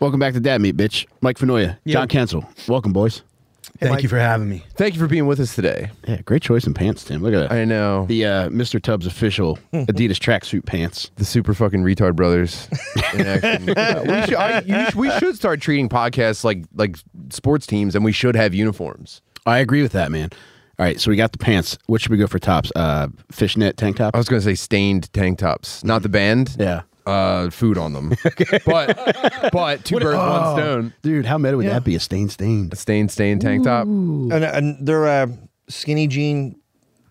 Welcome back to Dad Meat, bitch. Mike Finoia, John Kensil. Welcome, boys. Thank you for having me. Thank you for being with us today. Yeah, great choice in pants, Tim. Look at that. I know The uh, Mr. Tubbs official Adidas tracksuit pants. the super fucking retard brothers. in action. Uh, we, should, I, you sh- we should start treating podcasts like like sports teams, and we should have uniforms. I agree with that, man. All right, so we got the pants. What should we go for tops? Uh, fishnet tank top? I was going to say stained tank tops, not the band. yeah. Uh, food on them, but but two birds, one stone. Dude, how meta would that be? A stain stained. A stained stained tank top. And, and they're uh, skinny jean,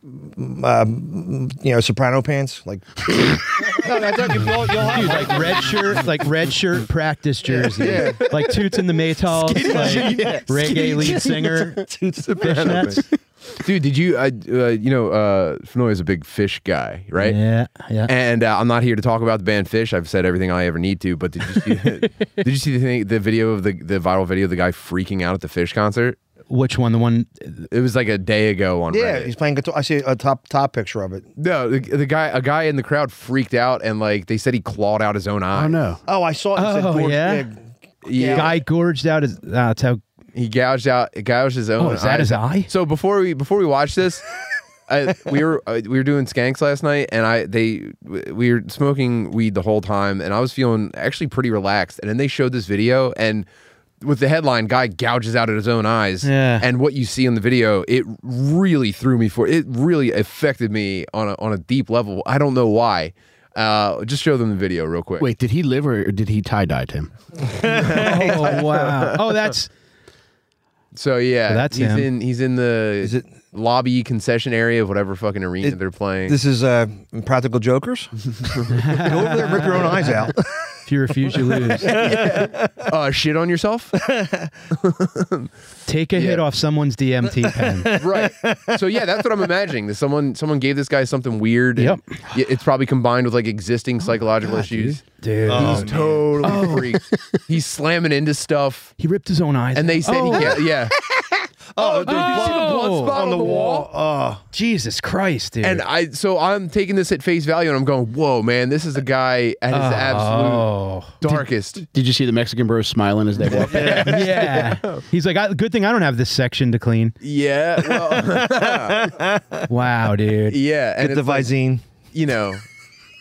mm, uh, mm, you know, soprano pants. Like, no, that's like, you'll, you'll have Dude, like red shirt, like red shirt practice jersey, like Toots and the Maytals, like reggae lead singer, fishnets. Dude, did you? Uh, uh, you know, uh, Finoia is a big Phish guy, right? Yeah, yeah. And uh, I'm not here to talk about the band Phish. I've said everything I ever need to. But did you see? did you see the thing, the video of the the viral video of the guy freaking out at the Phish concert? Which one? The one? It was like a day ago on yeah, Reddit. he's playing guitar. I see a top top picture of it. No, the, the guy, a guy in the crowd freaked out and like they said he clawed out his own eye. Oh, no. Oh, I saw it. It said Oh, Gord- yeah? Yeah, Guy gorged out his. Uh, that's how. He gouged out, gouged his own. Oh, is that eyes his eye? So before we before we watch this, I, we were uh, we were doing skanks last night, and I they we were smoking weed the whole time, and I was feeling actually pretty relaxed. And then they showed this video, and with the headline, "Guy gouges out at his own eyes," Yeah. and what you see in the video, it really threw me for it. Really affected me on a on a deep level. I don't know why. Uh, just show them the video real quick. Wait, did he live or did he tie dye him? Oh wow! Oh, that's So yeah, So that's he's him. in he's in the Is it- lobby concession area of whatever fucking arena It- they're playing. This is uh, Practical Jokers. Go over there, and rip your own eyes out. if you refuse, you lose. uh, shit on yourself. Take a hit off someone's DMT pen. right. So yeah, that's what I'm imagining. That someone someone gave this guy something weird. and Yep. y- It's probably combined with like existing psychological issues. Dude, He's totally freaked. He's slamming into stuff, he ripped his own eyes. and they said oh, he can't. Yeah. Oh, oh Did you see the blood Oh. spot on the wall. Oh, Jesus Christ, dude. And I, so I'm taking this at face value, and I'm going, "Whoa, man, this is a guy at his oh. absolute oh. darkest." Did you see the Mexican bros smiling as they walked in? yeah. He's like, I, good thing I don't have this section to clean. Yeah. Well, Wow, dude. yeah. And get the it's like, Visine. you know,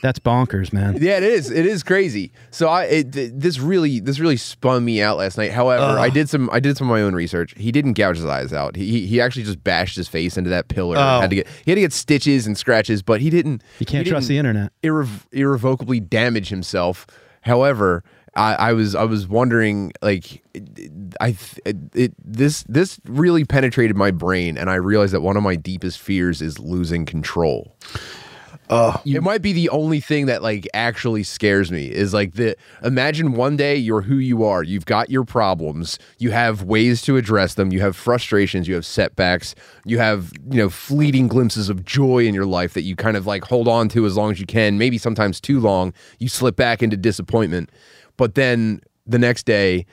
That's bonkers, man. Yeah, it is. It is crazy. So I it, this really this really spun me out last night. However, I did some I did some of my own research. He didn't gouge his eyes out. He he- actually just bashed his face into that pillar. Oh. Had to get he had to get stitches and scratches, but he didn't. You can't trust the internet. irrev- irrevocably damage himself. However. I, I was I was wondering like I it this this really penetrated my brain and I realized that one of my deepest fears is losing control it might be the only thing that like actually scares me is like the imagine one day you're who you are. You've got your problems. You have ways to address them. You have frustrations. You have setbacks. You have you know fleeting glimpses of joy in your life that you kind of like hold on to as long as you can maybe sometimes too long. You slip back into disappointment. But then the next day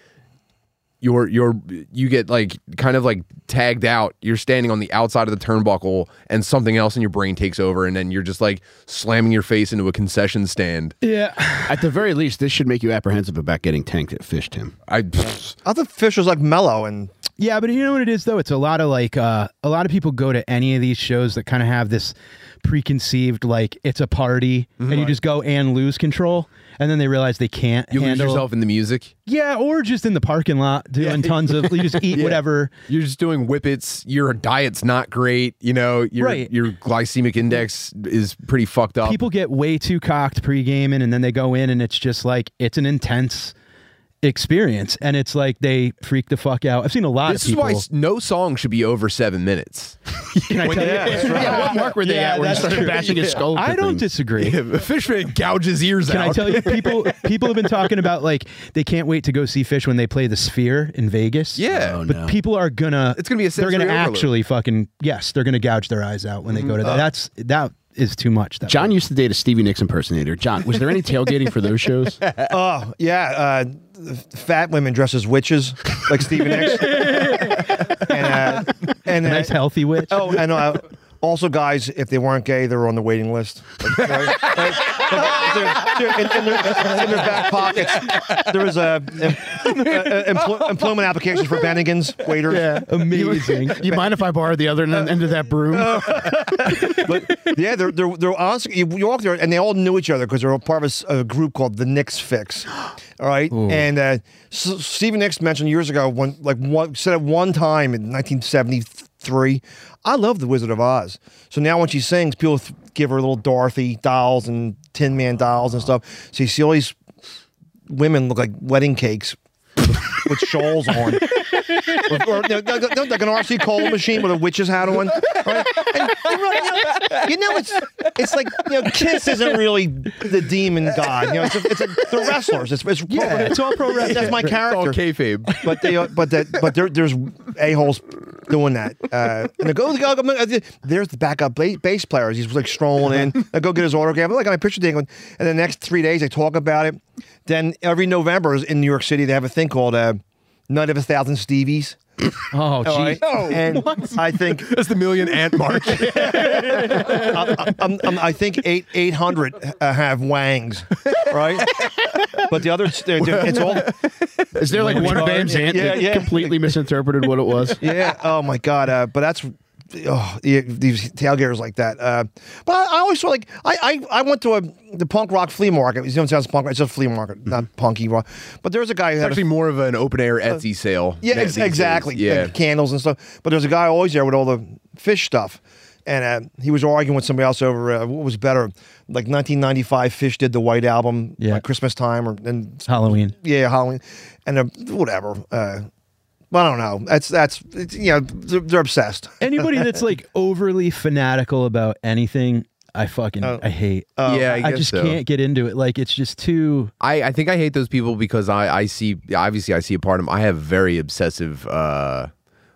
you're you're you get like kind of like tagged out. You're standing on the outside of the turnbuckle, and something else in your brain takes over, and then you're just like slamming your face into a concession stand. Yeah. At the very least, this should make you apprehensive about getting tanked at Phish, Tim. I I thought Phish was like mellow and Yeah, but you know what it is though? It's a lot of like uh a lot of people go to any of these shows that kind of have this preconceived like it's a party and you just go and lose control and then they realize they can't you lose handle yourself in the music. Yeah, or just in the parking lot doing tons of you just eat Yeah. whatever. You're just doing whippets. Your diet's not great. You know, your Right. your glycemic index is pretty fucked up. People get way too cocked pre-gaming and then they go in and it's just like it's an intense experience and it's like they freak the fuck out. I've seen a lot of songs. this of is people. why no song should be over seven minutes. Can I tell you? Yeah, what mark were they Yeah, at where he started true. bashing his skull? I don't thing? disagree. Fishman gouges ears Can out. Can I tell you, people people have been talking about like they can't wait to go see Phish when they play the Sphere in Vegas. Yeah. Oh, but no. people are gonna. It's gonna be a They're gonna overload. actually fucking yes. They're gonna gouge their eyes out when they go to mm-hmm. that. Uh, that's that is too much. That John used to date a Stevie Nicks impersonator. John, was there any tailgating for those shows? oh yeah, uh, fat women dressed as witches like Stevie Nicks. and uh, and a nice uh, healthy witch. oh, and uh, Also, guys, if they weren't gay, they were on the waiting list. Like, like, like, they're- they're- in, in their, in their back pockets, there was a, em- a- empl- employment applications for Bennigan's waiters. Yeah. Amazing. You mind if I borrow the other end end of that broom? But yeah, they're they're, they're honestly you, you walk there and they all knew each other because they were part of a group called the Nicks Fix. All right, and uh, S- Stephen Nicks mentioned years ago one like one said at one time in 1973, I love the Wizard of Oz. So now when she sings, people give her little Dorothy dolls and Tin Man dolls and stuff. So you see all these women look like wedding cakes with shawls on. Or, or, no, no, no, like an RC Cola machine with a witch's hat on. Right? And, you know, you know, it's it's like you know, Kiss isn't really the demon god. You know, it's, a, it's a, the wrestlers. It's, it's pro, Yeah, it's all pro wrestling. That's my It's all character. kayfabe. But they, uh, but that, but there, there's a holes doing that. Uh, and they go, go, go, there's the backup ba- bass player. He's like strolling in. I go get his autograph. I at my picture thing, and the next three days they talk about it. Then every November in New York City they have a thing called uh, Night of a Thousand Stevies. Oh, All geez. right? and I think That's the million ant march. I, I'm, I'm, I think eight eight hundred uh, have wangs, right? but the others, they're- they're- it's all Is there like one Van Zandt Yeah, that yeah. completely misinterpreted what it was? yeah. Oh my god. Uh, but that's oh, these tailgaters like that. Uh, but I, I always saw like I, I I went to a the punk rock flea market. You know, it sounds punk. It's a flea market, not punky rock. But there was a guy who had Actually, a, more of an open air Etsy sale. yeah, ex- days. exactly. Yeah. Like candles and stuff. But there's a guy always there with all the Phish stuff. And uh, he was arguing with somebody else over uh, what was better, like 1995. Phish did the White Album, Yeah. like Christmas time, or and Halloween. yeah, Halloween, and uh, whatever. I don't know. That's that's it's, you know they're, they're obsessed. Anybody that's like overly fanatical about anything, I fucking I hate. yeah, I, I, just so. can't get into it. Like it's just too. I, I think I hate those people because I, I see obviously I see a part of them. I have very obsessive uh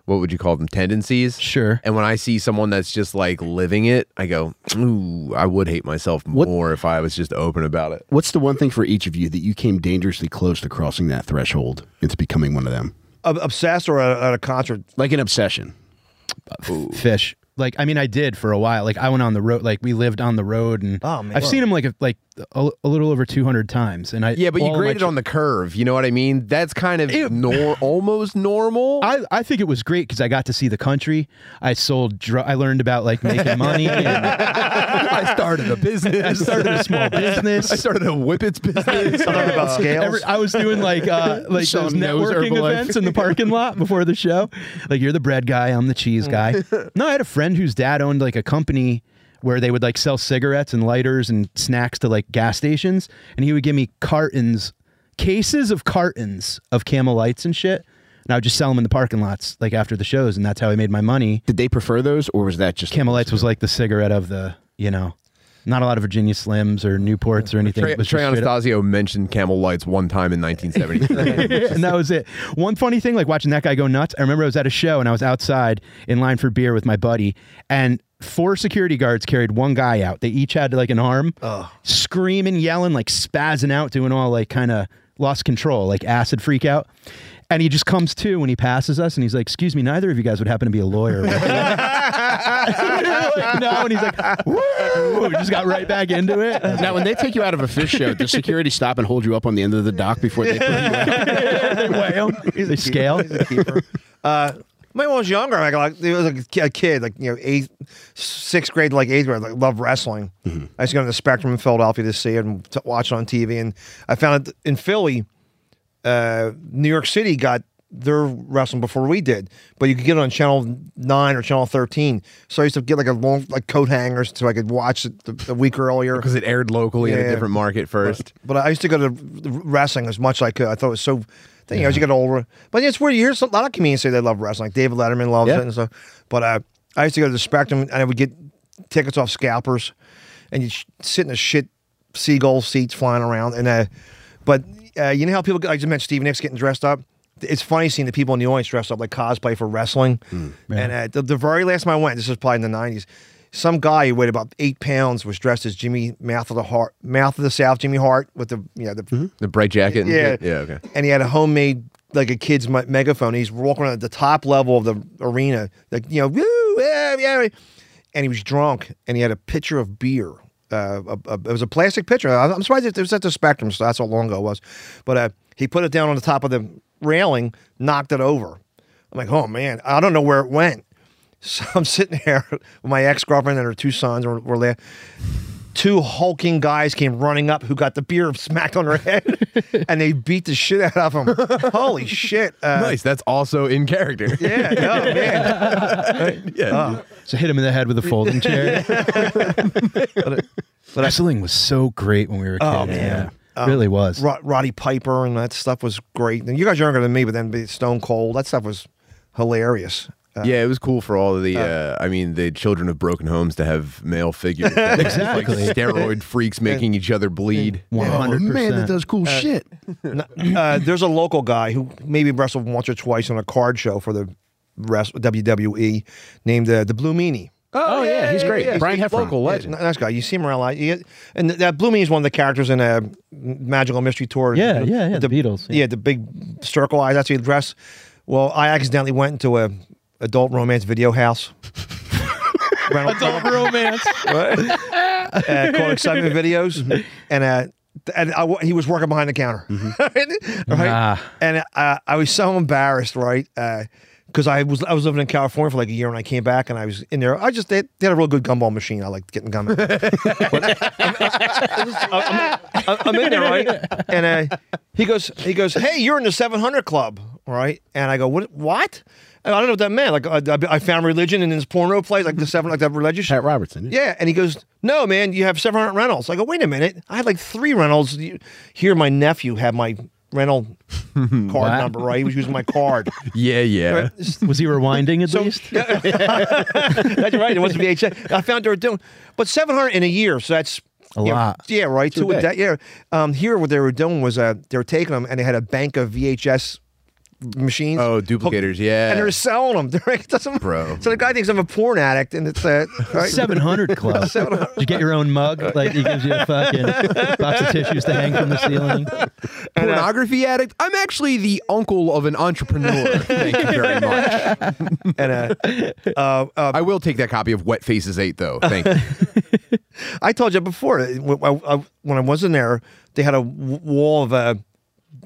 what would you call them tendencies. Sure. And when I see someone that's just like living it, I go, ooh, I would hate myself What- more if I was just open about it. What's the one thing for each of you that you came dangerously close to crossing that threshold into becoming one of them? Ob- obsessed or at, at a concert. Like an obsession. Phish. Like I mean, I did for a while. Like I went on the road. Like we lived on the road, and Oh, man. I've seen him like a, like a, a little over two hundred times. And I Yeah, but you graded ch- on the curve. You know what I mean? That's kind of Ew. nor almost normal. I, I think it was great because I got to see the country. I sold. Dr- I learned about like making money. And I started a business. I started a small business. I started a whippets business. Learned about scales. Every, I was doing like uh, like those Selling nose networking events in the parking lot before the show. Like you're the bread guy, I'm the cheese guy. no, I had a friend whose dad owned like a company where they would like sell cigarettes and lighters and snacks to like gas stations, and he would give me cartons, cases of cartons of Camel Lights and shit. And I would just sell them in the parking lots, like after the shows, and that's how I made my money. Did they prefer those, or was that just Camel Lights was like the cigarette of the, you know, not a lot of Virginia Slims or Newports or anything. Trey, It Trey just straight up- Anastasio mentioned Camel Lights one time in 1973. and that was it. One funny thing, like watching that guy go nuts. I remember I was at a show and I was outside in line for beer with my buddy, and four security guards carried one guy out. They each had like an arm, screaming, yelling, like spazzing out, doing all like kind of lost control, like acid freak out. And he just comes to when he passes us, and he's like, "Excuse me, neither of you guys would happen to be a lawyer." would you?" Like, no, and he's like, "Woo!" Just got right back into it. Now, when they take you out of a Phish show, does security stop and hold you up on the end of the dock before they put you out? they weigh 'em. They scale. He's a Uh, when I was younger, like, like there was like a kid, like you know, eighth, sixth grade, like eighth grade, like loved wrestling. I used to go to the Spectrum in Philadelphia to see it and to watch it on TV. And I found it in Philly, uh, New York City got their wrestling before we did, but you could get it on Channel Nine or Channel Thirteen. So I used to get like a long like coat hangers so I could watch it the, the week earlier. because it aired locally in a different market first. But I used to go to wrestling as much as I could. I thought it was so. Thing, you know, as you get older, but it's weird. You hear some, a lot of comedians say they love wrestling. Like David Letterman loves Yeah. it and stuff. But uh, I used to go to the Spectrum and I would get tickets off scalpers, and you sit in the shit seagull seats flying around. And uh, but uh, you know how people, like I just mentioned, Steve Nicks getting dressed up. It's funny seeing the people in the audience dressed up like cosplay for wrestling. And uh, the, the very last time I went, this was probably in the nineties. Some guy who weighed about eight pounds was dressed as Jimmy Mouth of the Heart, Mouth of the South, Jimmy Hart with the you know the The bright jacket. And yeah, yeah. Okay. And he had a homemade like a kid's me- megaphone. He's walking around at the top level of the arena, like you know, woo, yeah, yeah. and he was drunk, and he had a pitcher of beer. Uh, a, a, it was a plastic pitcher. I'm surprised it was at the Spectrum, so that's how long ago it was. But uh, he put it down on the top of the railing, knocked it over. I'm like, oh man, I don't know where it went. So I'm sitting there with my ex girlfriend and her two sons. We're, we're there. Two hulking guys came running up who got the beer smacked on their head, and they beat the shit out of them. Holy shit! Uh, nice. That's also in character. Yeah, oh man. yeah. So hit him in the head with a folding chair. But Wrestling was so great when we were kids. Oh, man. Yeah. Really was. Rod- Roddy Piper and that stuff was great. And you guys are younger than me, but then Stone Cold, that stuff was hilarious. Uh, Yeah, it was cool for all of the. Uh, I mean, the children of broken homes to have male figures. Exactly. like steroid freaks making each other bleed. One Oh hundred man, that does cool shit. uh, there's a local guy who maybe wrestled once or twice on a card show for the rest, WWE named uh, the Blue Meanie. Oh, yeah, he's great. Brian Heffron. local legend. n- nice guy. You see him around a lot. You get- and that Blue is one of the characters in a Magical Mystery Tour. Yeah, The- yeah, yeah, The, the Beatles, Yeah. yeah. the big circle eyes. That's how he dress. Well, I accidentally went into a adult romance video house. adult romance. uh, called Excitement Videos, and uh, and I, he was working behind the counter, right? Ah. And uh, I was so embarrassed, right? Because I was I was living in California for like a year, and I came back, and I was in there. I just they, they had a real good gumball machine. I liked getting gum. But I'm, I'm- in there, right? And uh, he goes, he goes, hey, you're in the 700 Club, right? And I go, what? What? And I don't know what that meant. Like I, I found religion in this porno place, like the seven, like that religious. Pat Robertson. Yeah, and he goes, "No, man, you have 700 rentals." I go, "Wait a minute, I had like three rentals." Here, my nephew had my rental card number, right? He was using my card. Yeah, yeah. Was he rewinding at So- least? That's right. It wasn't VHS. I found they were doing, but 700 in a year, so that's A yeah, lot. Yeah, right. Too Two a day. Yeah. Um, here, what they were doing was uh, they were taking them and they had a bank of VHS machines. Oh, duplicators. Yeah. And they're selling them. They're, it doesn't- Bro. So the guy thinks I'm a porn addict, and it's a right? Seven hundred club. Did you get your own mug? Like he gives you a fucking box of tissues to hang from the ceiling. Pornography addict. I'm actually the uncle of an entrepreneur. Thank you very much. and uh, uh, uh, I will take that copy of Wet Faces 8, though. Thank you. I told you before uh, when I, I- when I was in there, they had a wall of uh,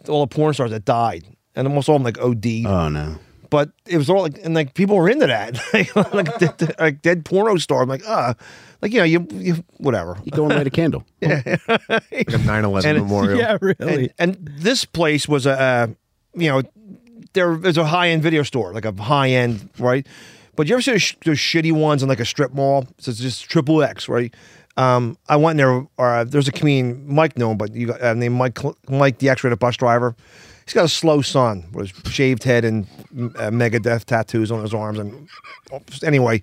all the porn stars that died, and almost all of them like OD. Oh no. but it was all like, and like people were into that, like, dead, like dead porno star. I'm like, ah, like you know, you, you whatever. You go and light a candle. yeah, Like a 9 11 And- memorial. Yeah, really. And, and this place was a, uh, you know, there was a high end video store, like a high end, right? But you ever see those, those shitty ones in like a strip mall? So it's just triple X, right? Um, I went in there. Or uh, there's a comedian, Mike, no, but you got uh, named Mike, Cl- Mike, the X-rated bus driver. He's got a slow son with a shaved head and uh, Megadeth tattoos on his arms. And anyway,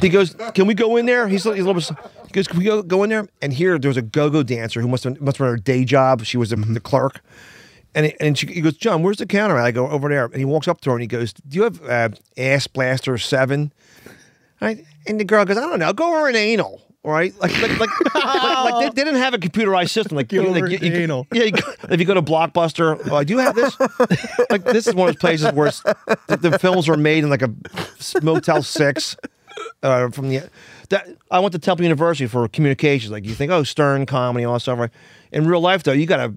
he goes, "Can we go in there?" He's, he's a little bit. He goes, "Can we go, go in there?" And here, there was a go-go dancer who must have must have her day job. She was the, the clerk. And, he- and she, he goes, John, where's the counter? at?" I go over there, and he walks up to her and he goes, "Do you have uh, Ass Blaster 7? I, and the girl goes, "I don't know. Go over an anal." Right, like like like, like, like they, they didn't have a computerized system. Like, over like, you- you- yeah, you if you go to Blockbuster, uh, do you have this? like, this is one of those places where the, the films were made in like a Motel Six. Uh, from the that I went to Temple University for communications. Like you think, oh, Stern comedy, all that stuff. Right? In real life, though, you gotta,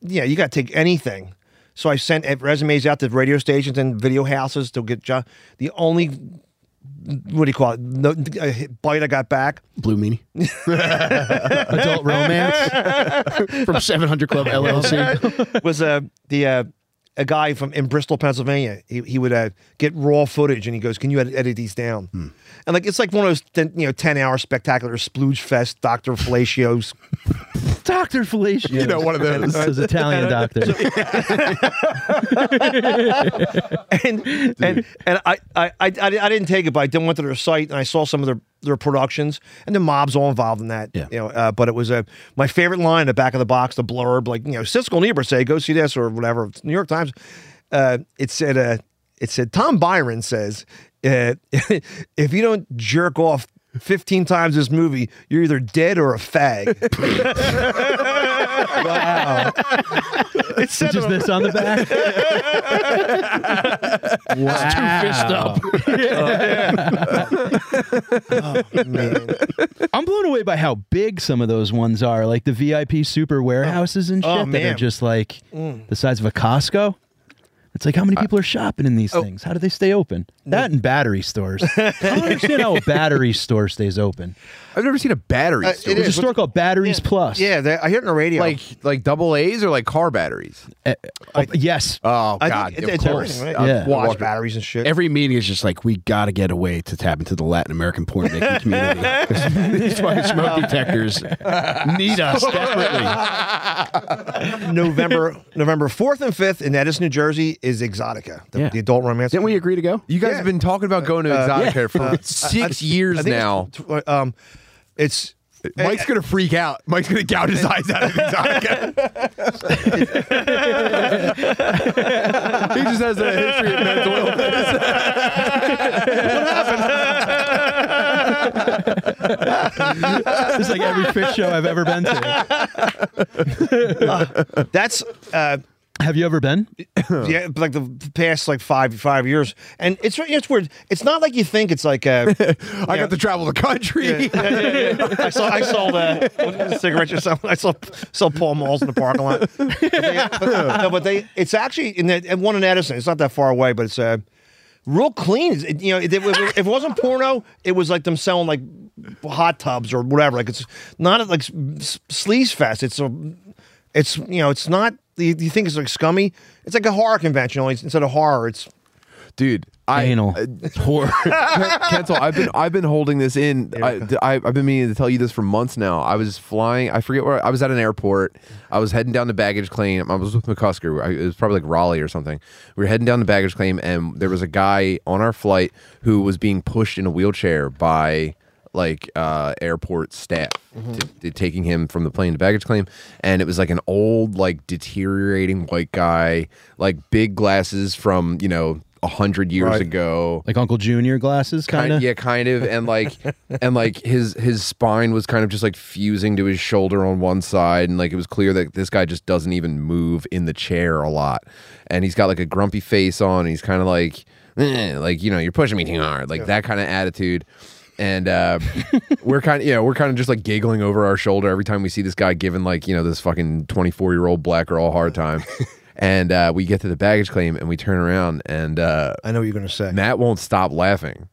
yeah, you gotta take anything. So I sent resumes out to radio stations and video houses to get job. The only what do you call it? No, uh, bite I got back Blue Meanie Adult romance. from 700 Club LLC. was uh, the uh, a guy from in Bristol, Pennsylvania. He, he would uh, get raw footage and he goes, "Can you edit, edit these down?" And like it's like one of those 10, you know ten hour spectacular splooge fest, Doctor Fellatios. Doctor Fellatio. You know, one of those. This is Italian doctor. and and and I, I I I didn't take it, but I did went to their site and I saw some of their their productions and the mob's all involved in that. Yeah. You know, uh, but it was a my favorite line in the back of the box, the blurb, like you know, Siskel and Ebert say, "Go see this" or whatever. New York Times. Uh, it said, uh, it said Tom Byron says, uh, if you don't jerk off. 15 times this movie, you're either dead or a fag. wow. It's said Just this on the back. wow. Two fist up. Oh, man. I'm blown away by how big some of those ones are, like the VIP super warehouses and oh, shit Oh, that are just like mm. the size of a Costco. It's like how many people are shopping in these things? How do they stay open? That and battery stores. I don't understand how a battery store stays open. I've never seen a battery Uh, it store. There's a is. store called Batteries Plus. Yeah, I hear it on the radio. Like like double A's or like car batteries. Uh, oh, yes. Oh God, think of it's course. everything, right? Yeah. Watch Walker- batteries and shit. Every meeting is just like we got to get a way to tap into the Latin American porn making community. 'Cause These fucking smoke detectors need us desperately. November November fourth and fifth in Edison, New Jersey is Exotica, the, Yeah. the adult romance. Didn't we agree to go? You guys Yeah. have been talking about going to uh, Exotica for uh, six years I think now. It's, tw- uh, um, it's Mike's eh, gonna freak out. Mike's gonna gouge his eyes out of Exotica. he just has a history of mental illness. It's like every Phish show I've ever been to. that's uh, Have you ever been? yeah, like the past like five five years, and it's it's weird. It's not like you think. It's like uh, I got to travel the country. yeah, yeah, yeah. I saw I saw the cigarettes or something. I saw saw Pall Malls in the parking lot. But they, but, no, but they it's actually in the and one in Edison. It's not that far away, but it's uh, real clean. It, you know, it, it, if it wasn't porno, it was like them selling like hot tubs or whatever. Like it's not like sleaze fest. It's a it's you know it's not. You, you think it's like scummy? It's like a horror convention. Only instead of horror, it's dude. I, Anal. uh, poor Kensil. I've been I've been holding this in. I, I, I've been meaning to tell you this for months now. I was flying. I forget where I was at an airport. I was heading down to baggage claim. I was with McCusker. I, it was probably like Raleigh or something. We were heading down to baggage claim, and there was a guy on our flight who was being pushed in a wheelchair by like uh airport staff to, to taking him from the plane to baggage claim. And it was like an old like deteriorating white guy like big glasses from you know a hundred years Right. ago. Like Uncle Junior glasses, kind kind of. yeah kind of. And like and like his his spine was kind of just like fusing to his shoulder on one side. And like it was clear that this guy just doesn't even move in the chair a lot. And he's got like a grumpy face on. And he's kind of like eh, like you know you're pushing me too hard. Like that kind of attitude and uh, we're kind of yeah we're kind of just like giggling over our shoulder every time we see this guy giving like you know this fucking 24 year old black girl a hard time and uh, we get to the baggage claim and we turn around and uh, I know what you're gonna say. Matt won't stop laughing.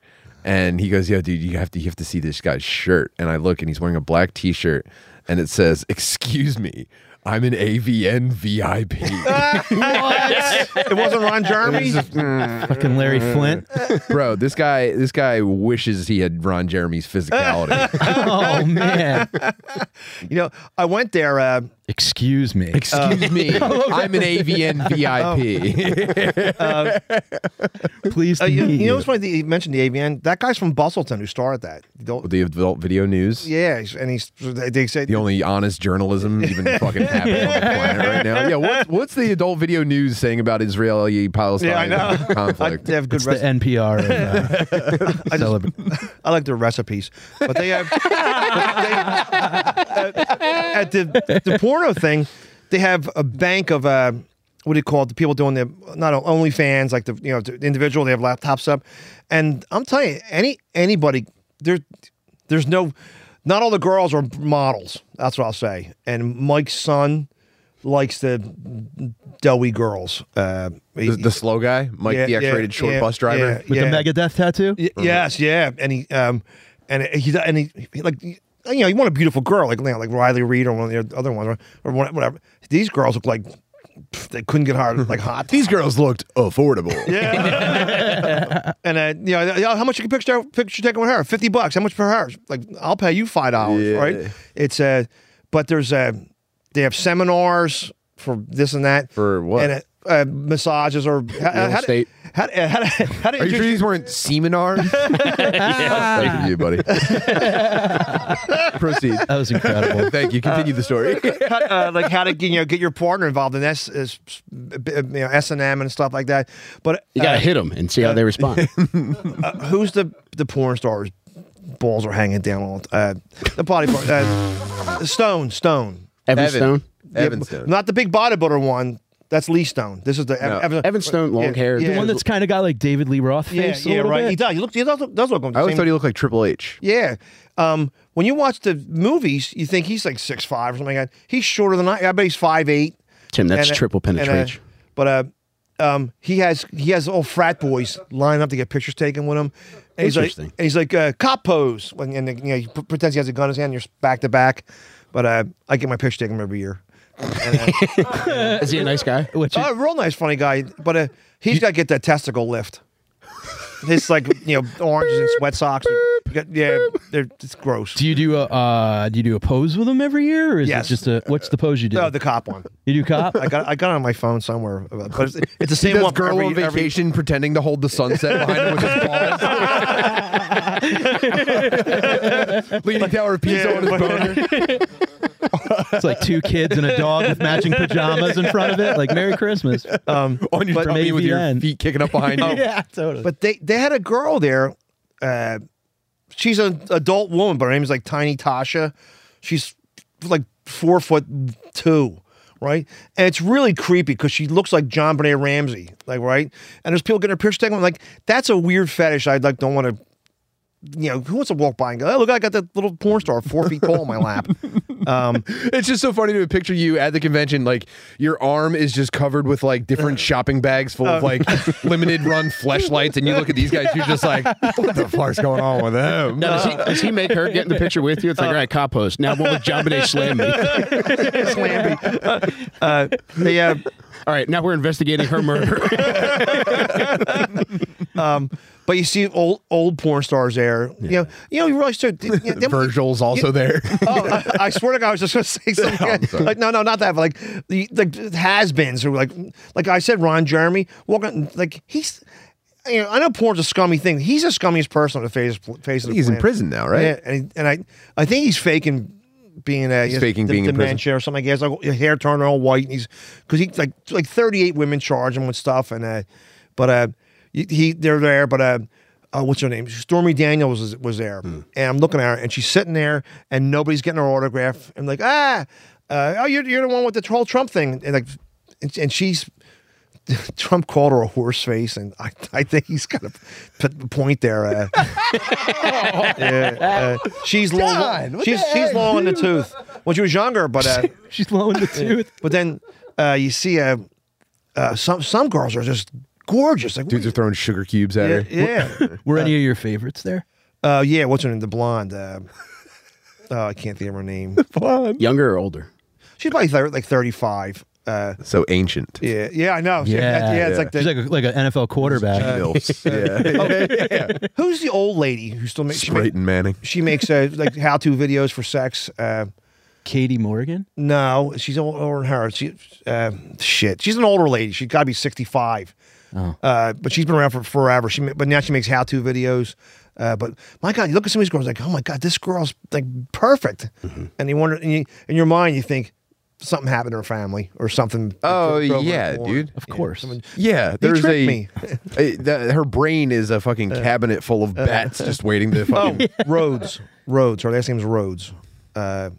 And he goes, "Yo, dude, you have to you have to see this guy's shirt." And I look, and he's wearing a black T-shirt, and it says, "Excuse me, I'm an AVN VIP." what? it wasn't Ron Jeremy. Fucking Larry Flynt. Bro, this guy this guy wishes he had Ron Jeremy's physicality. Oh man. you know, I went there. Uh, Excuse me. Excuse me, I'm an AVN VIP. Please uh, to you, you you. know, what's funny that you mentioned the AVN. That guy's from Bustleton who started that. You don't- the adult video news. yeah, he's- and he's they they said The only honest journalism even fucking happening on the planet right now. Yeah, what's, what's the adult video news saying about Israeli Palestine Yeah, I know. I, conflict? they have good it's the rec- NPR. Of, uh, I, just- celebra- I like their recipes, but they have but they, uh, at the the porno thing. They have a bank of uh, what do you call it? The people doing the not only fans, like the you know the individual. They have laptops up, and I'm telling you, any anybody there, there's no, not all the girls are models. That's what I'll say. And Mike's son likes the doughy girls. Uh, The, the slow guy, Mike, Yeah, the X-rated yeah, short yeah, bus driver. yeah. with the Megadeth tattoo. Y- Yes, yeah, and he um, and he and he, he like you know you want a beautiful girl like you know, like Riley Reid or one of the other ones or, or whatever. These girls look like they couldn't get hard like hot. These girls looked affordable. Yeah, and uh, you know how much you can picture picture taking with her? Fifty bucks. How much per her? Like I'll pay you five dollars, Yeah. right? It's uh, but there's uh, they have seminars for this and that For what? and uh, uh, massages or how, how, how, estate. how, how, how, how, Are you sure these weren't seminars? Thank you, buddy. Proceed. That was incredible. Thank you. Continue the story. how, uh, like how to you know get your partner involved in S, is, you know S and M and stuff like that. But You got to uh, hit them and see how they respond. uh, who's the the porn stars? Balls are hanging down all uh, the body part. Uh, Stone, Stone. Evan, Evan. Stone. Evan Yeah, Stone. Not the big bodybuilder one. That's Lee Stone. This is the No. Evan, Evan Stone, long yeah, hair. yeah. The The one that's kind of got like David Lee Roth yeah, face. a yeah, little right. bit. He does. He looks. He does, does look. I always thought he looked like Triple H. Yeah. Um, when you watch the movies, you think he's like six five or something like that. He's shorter than I. I bet he's five eight. Tim, that's And, uh, triple and, uh, penetration. but uh, um, he has he has all frat boys lined up to get pictures taken with him. And he's like, Interesting. and he's like uh, cop pose, when, and you know he p- pretends he has a gun in his hand. And you're back to back, but uh, I get my picture taken every year. And, uh, Is he a nice guy? Which is, oh, real nice, funny guy, but uh, he's got to get that testicle lift. It's like you know oranges and sweat socks. are- got- yeah, they're it's gross. do you do a uh, do you do a pose with him every year, or is Yes. it just a what's the pose you do? No, the cop one. you do cop. I got I got it on my phone somewhere, but it's, it's the He same does one. for girl every- on every- vacation pretending to hold the sunset behind him with his balls. Leaning Tower of Pisa Yeah, on his but- boner. it's like two kids and a dog with matching pajamas in front of it. Like Merry Christmas. Um, on your but- tummy with your then. feet kicking up behind you. yeah, totally. But they they had a girl there. Uh, she's an adult woman, but her name is like Tiny Tasha. She's like four foot two, right? And it's really creepy because she looks like JonBenét Ramsey, like right. And there's people getting her picture taken. I'm like, that's a weird fetish. I like don't want to. You know, who wants to walk by and go, "Oh, look, I got that little porn star four feet tall in my lap." Um, It's just so funny to picture you at the convention, like your arm is just covered with like different shopping bags full of like limited run fleshlights, and you look at these guys, you're just like, what the fuck's going on with them? Now, does, he, does he make her get in the picture with you? It's like, all right, cop post. Now, what would JonBenét slam me? Slamby. Uh, they, uh, All right, now we're investigating her murder. um, but you see old old porn stars there. You know, you know, you realize too. You know, Virgil's also there. oh, I, I swear to God, I was just going to say something. like, no, no, not that. But like the the has-beens who like, like I said, Ron Jeremy walking like he's. You know, I know porn's a scummy thing. He's the scummiest person on the face face of the He's in prison now, right? Yeah, and, he, and I I think he's faking being a He's faking being in prison. dementia or something. That. His like hair turned all white, and he's because he like like thirty eight women charge him with stuff, and uh, but uh, he- he they're there, but uh. Uh, what's her name? Stormy Daniels was, was there, Hmm. and I'm looking at her, and she's sitting there, and nobody's getting her autograph. I'm like, ah, uh, oh, you're, you're the one with the whole Trump thing, and like, and, and she's Trump called her a horse face, and I, I think he's got a p- point there. Uh, yeah, uh, she's long. God, what she's she's long in the tooth when she was younger, but uh, She's low in the tooth. but then uh, you see uh, uh, some some girls are just gorgeous. Like, Dudes are throwing sugar cubes at her. yeah, yeah, Were any of your favorites there? uh, yeah. What's her name? The blonde. Uh, oh, I can't think of her name. The Blonde. Younger or older? She's probably thir- like thirty five. Uh, So ancient. yeah, yeah, I know. yeah, yeah. It's like She's like a, like an NFL quarterback. Milfs. yeah. who's the old lady who still makes she, make, Manning. she makes uh, like how to videos for sex. Uh, Katie Morgan. No, she's ol- older than her. She, uh, shit, she's an older lady. She's got to be sixty-five. Oh. Uh, but she's been around for forever. She, but now she makes how-to videos. Uh, but my God, you look at some of these girls, like, oh my God, this girl's like perfect. Mm-hmm. And you wonder, and you, in your mind, you think something happened to her family or something. Oh yeah, dude. Of course. Yeah, They there's tricked a, me. a- the- her brain is a fucking uh, cabinet full of uh, bats just waiting to Oh, fucking. Rhodes. Rhodes. Her last name's Rhodes. Uh,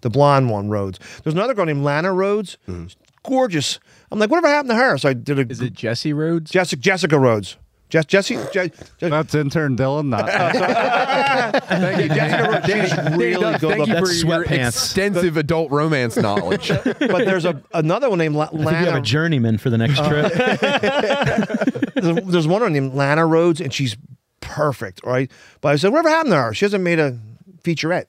the blonde one, Rhodes. There's another girl named Lana Rhoades. Mm. Gorgeous. I'm like, whatever happened to her? So I did a Is it Jesse Rhodes? Jessica Jessica Rhodes. Jess, Jesse, Je, Je- That's intern Dylan. Not Thank you, Jessica Rhodes. She's Thank- really Doug, good Thank you looking. for your Sweatpants. extensive adult romance knowledge. but there's a another one named La- I think you have a journeyman for the next trip. There's, there's one named Lana Rhoades, and she's perfect, right? But I said, whatever happened to her? She hasn't made a featurette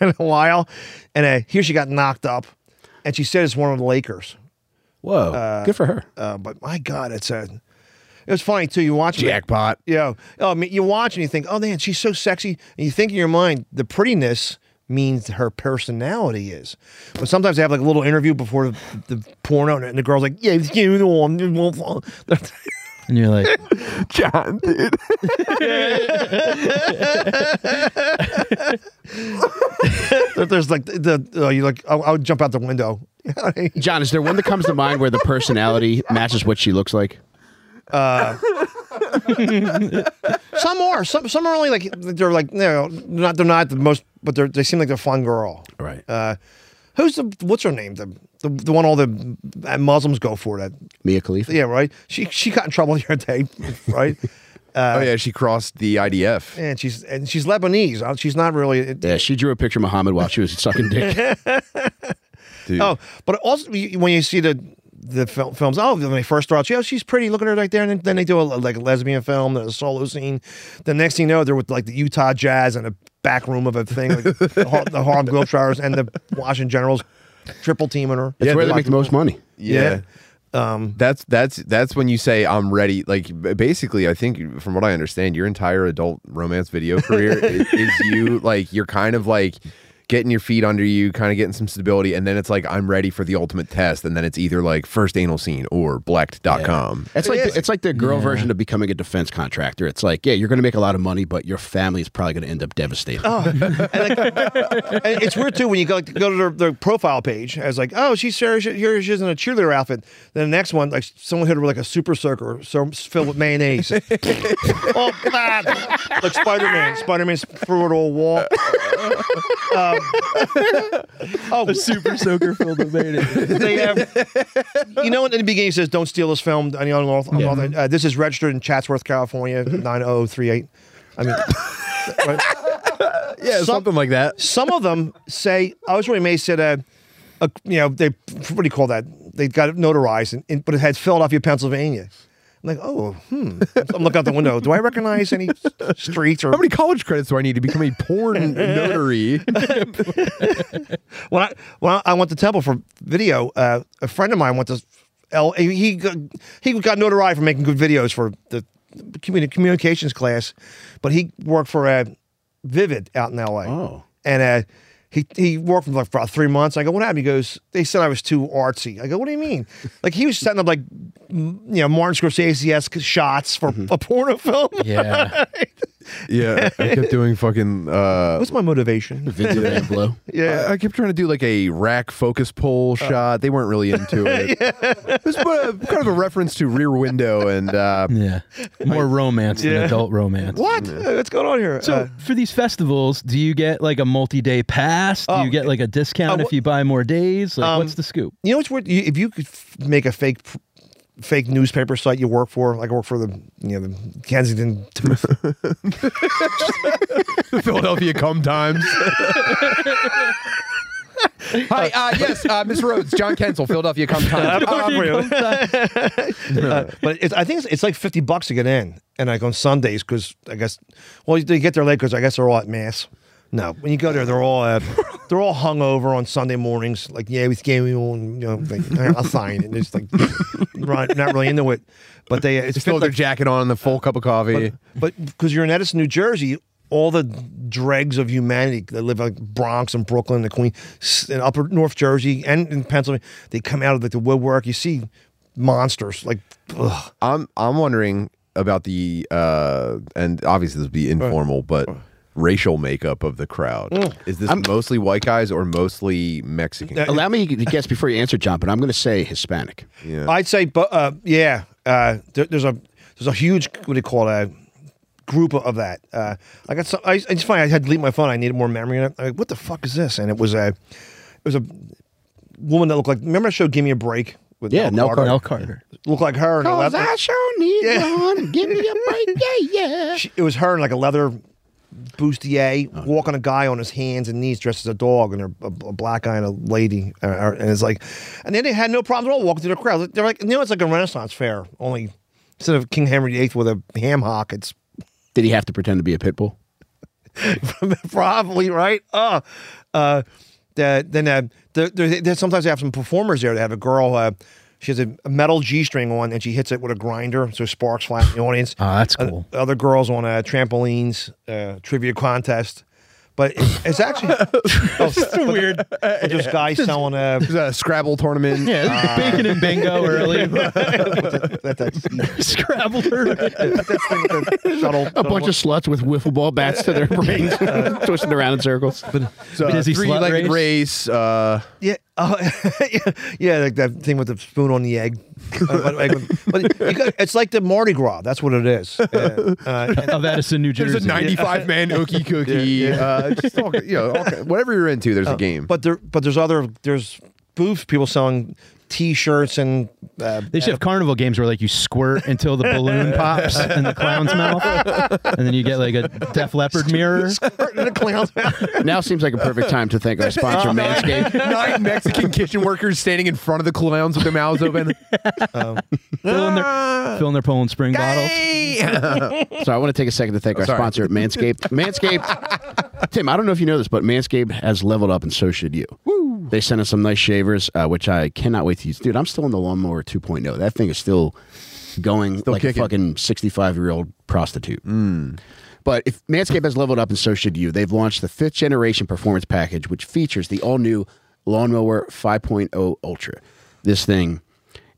in a while, and uh, here she got knocked up, and she said it's one of the Lakers. Whoa, good for her. Uh, but my God, it's a. It was funny too. You watch it. Jackpot. Yeah. Oh, I mean, you watch and you think, oh man, she's so sexy, and you think in your mind the prettiness means her personality is. But sometimes they have like a little interview before the, the porno, and the girl's like, yeah, you the one. and you're like, John, dude. There's like the, uh, you like, I, I would jump out the window. John, is there one that comes to mind where the personality matches what she looks like? some are, some some are only like they're like you know, not they're not the most, but they they seem like they're a fun girl. Right. Uh, Who's the what's her name? The the, the one all the uh, Muslims go for that. Mia Khalifa. Yeah, right. She she got in trouble the other day, right? Uh, oh yeah, she crossed the IDF. and she's and she's Lebanese. Uh, She's not really. Yeah, she drew a picture of Muhammad while she was sucking dick. Dude. Oh, but also when you see the the fil- films, oh, when they first start, out, oh, she's pretty. Look at her right there, and then, then they do a, like a lesbian film, a solo scene. The next thing you know, they're with like the Utah Jazz and a back room of a thing, like the, Har- the Harlem Globetrotters and the Washington Generals, triple teaming her. That's Yeah, where they the- make the most money. Yeah. Um, That's that's that's when you say I'm ready. Like basically, I think from what I understand, your entire adult romance video career is, is you like you're kind of like getting your feet under you, kind of getting some stability, and then it's like I'm ready for the ultimate test, and then it's either like first anal scene or blacked.com. It's It like is. it's like the girl version of becoming a defense contractor. It's like, yeah, you're going to make a lot of money, but your family is probably going to end up devastated. Oh, and, like, and it's weird too when you go, go to their, their profile page. As like, oh, she's Sarah. She, here she is in a cheerleader outfit. Then the next one, like someone hit her with like a super soaker, so filled with mayonnaise. oh God! Like Spider Man. Spider Man threw it all wall. um, oh, Super soaker filled with mayonnaise. they have. You know, in the beginning it says, "Don't steal this film." Any on all, on all that. Uh, this is registered in Chatsworth, California, nine zero three eight. I mean. right? Yeah, Some- something like that. Some of them say, I was really amazed at a, a you know, they, what do you call that? They got it notarized, and, and- but it had Philadelphia, Pennsylvania. I'm like, oh, hmm. I'm looking out the window. Do I recognize any streets or How many college credits do I need to become a porn notary? when I when I, went to Temple for video, uh, a friend of mine went to L. He got, he got notoriety for making good videos for the communi- communications class, but he worked for uh, Vivid out in L.A. Oh. and uh, he he worked for like for about three months. I go, what happened? He goes, they said I was too artsy. I go, what do you mean? like he was setting up like you know Martin Scorsese esque shots for mm-hmm. a porno film. Yeah. yeah, I kept doing fucking. Uh, What's my motivation? Video and blow. Yeah. I, I kept trying to do like a rack focus pull shot. They weren't really into it. It was uh, kind of a reference to Rear Window and uh, Yeah. More romance Yeah. than adult romance. What? Uh, What's going on here? So Uh, for these festivals, do you get like a multi-day pass? Do Oh, you get like a discount uh, if you buy more days? Like, Um, what's the scoop? You know what's weird? You, if you could f- make a fake fake newspaper site you work for, like I work for the you know the Kensington. the Philadelphia Come Times. Hi, uh, yes, uh, Miss Rhodes, John Kensil, Philadelphia Come Times. I'm for you. Uh, but it's, I think it's, it's like fifty bucks to get in, and like on Sundays because I guess well they get there late because I guess they're all at mass. No, when you go there, they're all uh, they're all hungover on Sunday mornings. Like, yeah, we gave you know, like, I'll sign it. It's like right, not really into it, but they it's Still fit, their like, jacket on, the full cup of coffee. but because you're in Edison, New Jersey, all the dregs of humanity that live like Bronx and Brooklyn, the Queen, in Upper North Jersey and in Pennsylvania, they come out of like the woodwork. You see monsters like. Ugh. I'm I'm wondering about the uh, and obviously this would be informal, but racial makeup of the crowd. Is this mostly white guys or mostly Mexican? Uh, Allow me to guess before you answer, John, but I'm going to say Hispanic. yeah. I'd say, but uh, yeah, uh, there, there's a there's a huge what do you call it? A group of that. Uh, I got some. I, I just find I had to delete my phone. I needed more memory in it. I'm like, what the fuck is this? And it was a it was a woman that looked like. Remember, I show? "Give Me a Break" with Yeah, Nell Carter? Mel Carter. Looked like her. in a leather- sure need Yeah. one. Give me a break. Yeah, yeah. she, it was her in like a leather bustier walking a guy on his hands and knees dressed as a dog and a, a, a black guy and a lady uh, uh, and it's like and then they had no problems at all walking through the crowd. They're like you know it's like a renaissance fair only instead of king henry VIII with a ham hock it's Did he have to pretend to be a pit bull? probably right? Uh uh the, then uh, there, there, there- sometimes they have some performers there they have a girl uh, she has a, a metal g-string on and she hits it with a grinder so sparks fly in the audience Oh, that's Uh, cool. other girls on uh, trampolines, uh, trivia contest. But it, it's actually oh, weird. There's guys selling uh, There's a Scrabble tournament. Yeah, bacon and bingo early. that, that, Scrabble tournament. that thing with the shuttle. A bunch of sluts with wiffle ball bats to their brains, twisting around in circles. So, Busy slut three-legged race? race. Uh, yeah. Oh, yeah, yeah, like that thing with the spoon on the egg. Uh, but, but you got, it's like the Mardi Gras. That's what it is. Yeah. Uh, and- of Edison, New Jersey. There's a 95 man ookie cookie. Uh, just all, you know, all, whatever you're into, there's a game. but there, but there's other there's booths people selling T-shirts and uh, They should have carnival games where like you squirt until the balloon pops in the clown's mouth, and then you get like a Def Leppard mirror. squirt in the clowns. Now seems like a perfect time to thank our sponsor, Manscaped. Nine Mexican kitchen workers standing in front of the clowns with their mouths open. filling their filling their Poland Spring bottles. So I want to take a second to thank our Sorry. sponsor, Manscaped. Manscaped, Tim, I don't know if you know this, but Manscaped has leveled up, and so should you. Woo. They sent us some nice shavers, uh, which I cannot wait to use. Dude, I'm still in the lawnmower 2.0. That thing is still going like kicking. a fucking 65 year old prostitute. But if Manscaped has leveled up, and so should you, they've launched the fifth generation performance package, which features the all new Lawnmower 5.0 Ultra. This thing,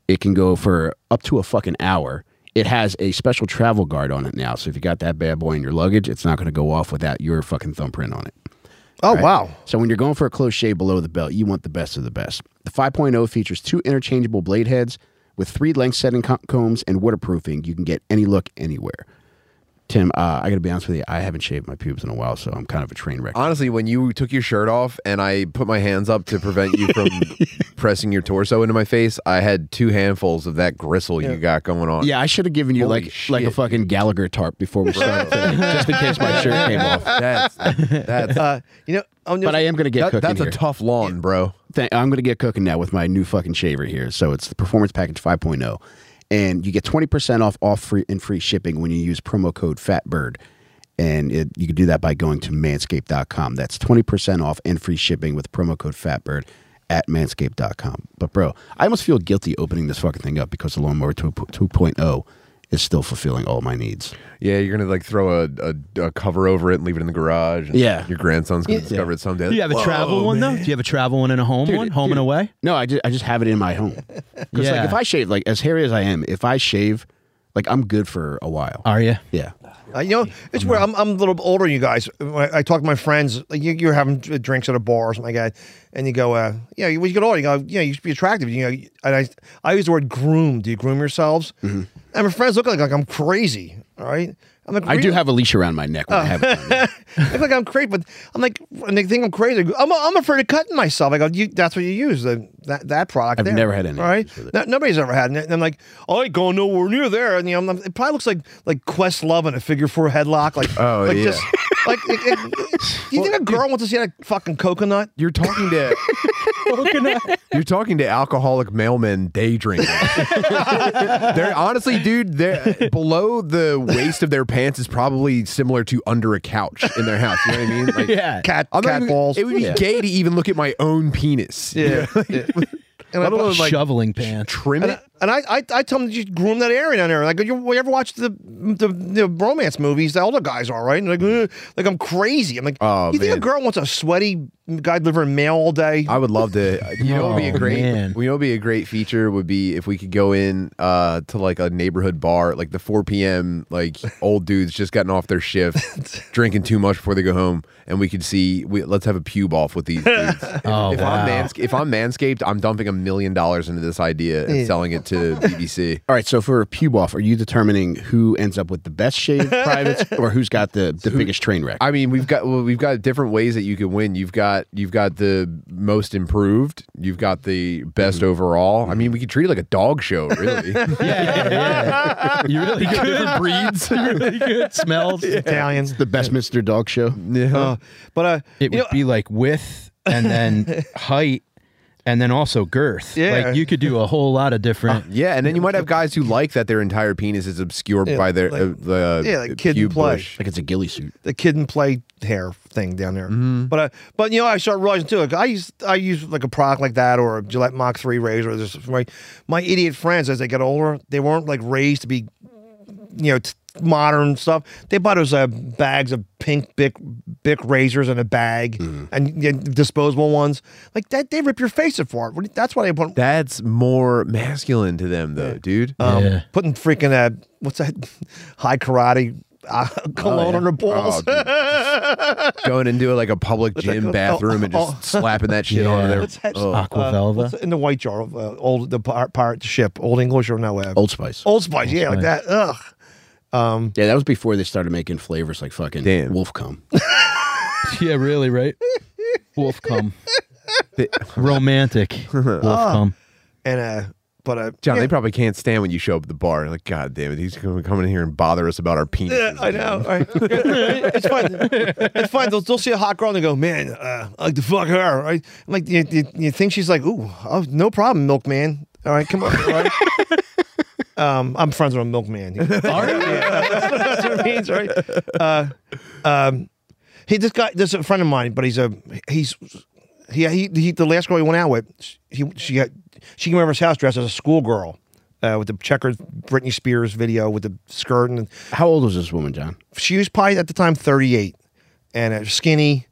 it can go for up to a fucking hour. It has a special travel guard on it now. So if you got that bad boy in your luggage, it's not going to go off without your fucking thumbprint on it. Oh wow! So when you're going for a close shave below the belt, you want the best of the best. The 5.0 features two interchangeable blade heads with three length setting combs and waterproofing. You can get any look anywhere. Tim, uh, I got to be honest with you. I haven't shaved my pubes in a while, so I'm kind of a train wreck. Honestly, when you took your shirt off and I put my hands up to prevent you from pressing your torso into my face, I had two handfuls of that gristle you got going on. yeah, I should have given you Holy like like a fucking Gallagher tarp before we started, just in case my shirt came off. That's that's Uh, you know, I'm But I am going to get that- cooking that's here. a tough lawn, bro. Th- I'm going to get cooking now with my new fucking shaver here. So it's the Performance Package 5.0. And you get 20% off off free and free shipping when you use promo code FATBIRD. And it, you can do that by going to manscaped.com. That's 20% off and free shipping with promo code FATBIRD at manscaped.com. But, bro, I almost feel guilty opening this fucking thing up because the Lawnmower 2, 2.0 is still fulfilling all my needs. Yeah, you're gonna like throw a, a, a cover over it and leave it in the garage. and Yeah. your grandson's gonna discover it someday. Do you have a travel one though? Do you have a travel one and a home one? Home and away? No, I just, I just have it in my home. Because, Yeah. like, if I shave, like, as hairy as I am, if I shave, like, I'm good for a while. Are you? Yeah. Uh, you know, it's where I'm, I'm a little older than you guys. When I, I talk to my friends, like you, you're having drinks at a bar or something like that, and you go, uh, yeah, when you get older, you go, yeah, you should be attractive. You know, and I, I use the word groom. Do you groom yourselves? And my friends look like, like I'm crazy. All right. I'm like, I do have a leash around my neck when I have it. I look like I'm crazy, but I'm like, and they think I'm crazy. I'm, I'm afraid of cutting myself. I go, you, that's what you use, the, that, that product. I've there. never had any All right. issues with it. No, nobody's ever had it. And I'm like, I ain't going nowhere near there. And, you know, it probably looks like like Questlove in a figure four headlock. Like, Oh, like yeah. just, like, it, it- do you think a girl wants to see that fucking coconut? You're talking to you're talking to alcoholic mailmen day drinkers. they're honestly, dude. They're below the waist of their pants is probably similar to under a couch in their house. You know what I mean? Like, Yeah. Cat, I'm not cat even- balls. It would be Yeah. gay to even look at my own penis. yeah. yeah. And I- Let alone like Shoveling pants. trim And it. I, and I, I, I tell them to just groom that area down there. Like, you, you ever watch the, the the romance movies? The older guys are right. And like, "Ugh," like I'm crazy. I'm like, Oh, you think a girl wants a sweaty guy delivering mail all day? I would love to. You know, what would be a Oh, great. man. You know, would be a great feature would be if we could go in uh, to like a neighborhood bar, like the 4 p.m. like old dudes just gotten off their shift, drinking too much before they go home, and we could see. We, let's have a pube off with these dudes. If, Oh, if wow. I'm mansca- if I'm manscaped, I'm dumping a million dollars into this idea and selling it to BBC. All right, so for a pube off, are you determining who ends up with the best shaved privates or who's got the, the biggest train wreck? I mean, we've got well, we've got different ways that you can win. You've got you've got the most improved. You've got the best overall. I mean, we could treat it like a dog show, really. Yeah, yeah, yeah. You really good. different breeds. You really good. Smells. Italians. the best Mr. Dog Show. yeah. Uh, but uh, It would know, be like width and then height and then also girth. Yeah. Like you could do a whole lot of different. Yeah, and then you might have guys who like that their entire penis is obscured Yeah, by their like- uh, the yeah, like kid and pube play. bush. Like it's a ghillie suit. the kid and play hair thing down there. Mm-hmm. But uh, but you know, I started realizing too. Like I use I use like a product like that or a Gillette Mach Three razor. This my my idiot friends as they get older, they weren't like raised to be, you know. T- modern stuff they bought us uh, bags of pink bic bic razors in a bag Mm-hmm. and you know, disposable ones like that they rip your face apart What do that's why they put That's more masculine to them, though, dude. um, Yeah. putting freaking uh what's that Hai Karate uh, cologne yeah. on her balls. Oh, dude. Going into like a public gym oh, bathroom and just oh. slapping that shit Yeah. on there. Let's have Oh. Aqua Velva. what's in the white jar of uh, old the pirate, pirate ship, Old English or no? Uh, Old Spice. Old Spice, yeah, like that. Ugh. Um, Yeah, that was before they started making flavors like fucking Damn. wolf cum. yeah, really, right? Wolf cum. Romantic. Wolf cum. and uh, but uh, John, yeah, they probably can't stand when you show up at the bar. Like, God damn it, he's going to come in here and bother us about our penis. Yeah, I know. Right? it's fine. It's fine. They'll, they'll see a hot girl and they go, "Man, uh, I like to fuck her." Right? I'm like, you, you, you think she's like, "Ooh, oh, no problem, milkman." All right, come on. All right. Um, I'm friends with a milkman. Are you? That's what it means, right? Uh, um, he this guy, this is a friend of mine, but he's a he's he he, he the last girl he went out with, he she got she came over his house dressed as a schoolgirl. Uh, with the checkered Britney Spears video with the skirt and How old was this woman, John? she was probably at the time 38 and uh, skinny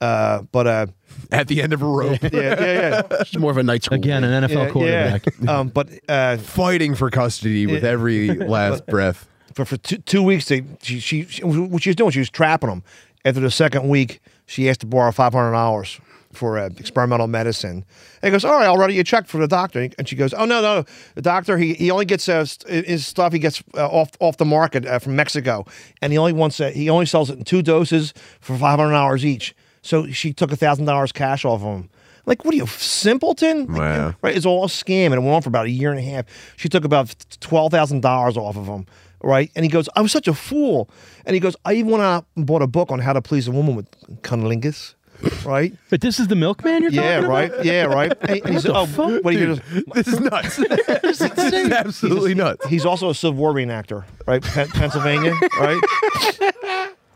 uh but uh At the end of a rope, yeah yeah yeah. She's more of a night school. Again, an NFL yeah, quarterback. yeah. um but uh fighting for custody with every last breath. for for two, two weeks they she, she she what she was doing she was trapping them. After the second week she asked to borrow $500 for uh, experimental medicine. And he goes all right i'll write you a check for the doctor. And she goes oh no no. The doctor he, he only gets uh, st- his stuff he gets uh, off off the market uh, from mexico. And he only wants uh, he only sells it in two doses for $500 each so she took a $1000 cash off of him like what are you simpleton Like, Wow. right? It's all a scam, and it went on for about a year and a half. She took about twelve thousand dollars off of him, right? And he goes, "I was such a fool." And he goes, "I even went out and bought a book on how to please a woman with cunnilingus." Right? But this is the milkman you're yeah, talking right. about? Yeah, right. And, and he said, "Oh, fuck? what are you gonna?" This is nuts. this is absolutely nuts. He's also a Civil War reenactor, right? Pen- Pennsylvania, right?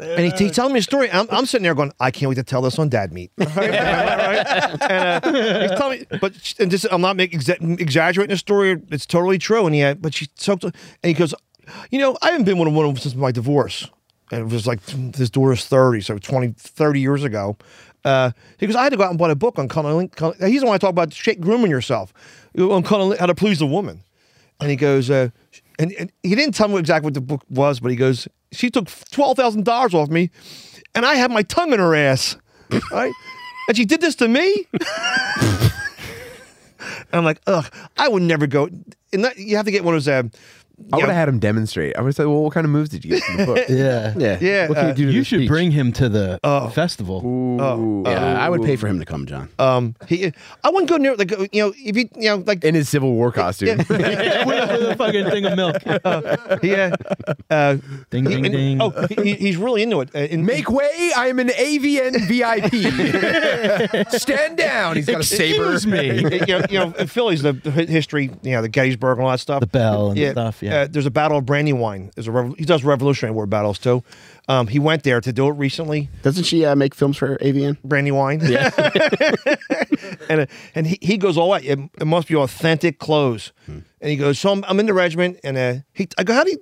And he, telling me a story. I'm, I'm sitting there going, I can't wait to tell this on Dad Meat. And uh, he's telling me, but and this, I'm not making exa- exaggerating the story. It's totally true. And he had, but she talked, and he goes, you know, I haven't been with a woman since my divorce. And it was like his daughter's 30, so 20, 30 years ago. Uh, he goes, I had to go out and buy a book on. He's the one I talk about grooming yourself, on how to please a woman. And he goes, uh, and, and he didn't tell me exactly what the book was, but he goes, she took twelve thousand dollars off me, and I had my tongue in her ass, right? and she did this to me. and I'm like, ugh, I would never go. And that, you have to get one of those. Uh, I you would have had him demonstrate. I would have said, well, what kind of moves did you get from the book? Yeah. Yeah. Yeah, What can uh, you do to You this should peach? bring him to the Oh. festival. Ooh. Yeah, I would pay for him to come, John. Um, he, I wouldn't go near like you know if you you know like In his Civil War costume. with, with a fucking thing of milk. yeah. Uh, Ding, he- ding, and- ding. Oh, he, he's really into it. Uh, in- Make way! I am an AVN VIP. Stand down. He's got a saber. Excuse me. you know, you know, in Philly's the, the hi- history, you know, the Gettysburg and all that stuff. The bell and stuff, yeah. Uh, there's a battle of Brandywine. There's a rev- he does Revolutionary War battles too. Um, he went there to do it recently. Doesn't she uh, make films for AVN? Brandywine. Yeah. and uh, and he, he goes all way. It, it must be authentic clothes. And he goes, so I'm, I'm in the regiment, and uh, he I go, how do you?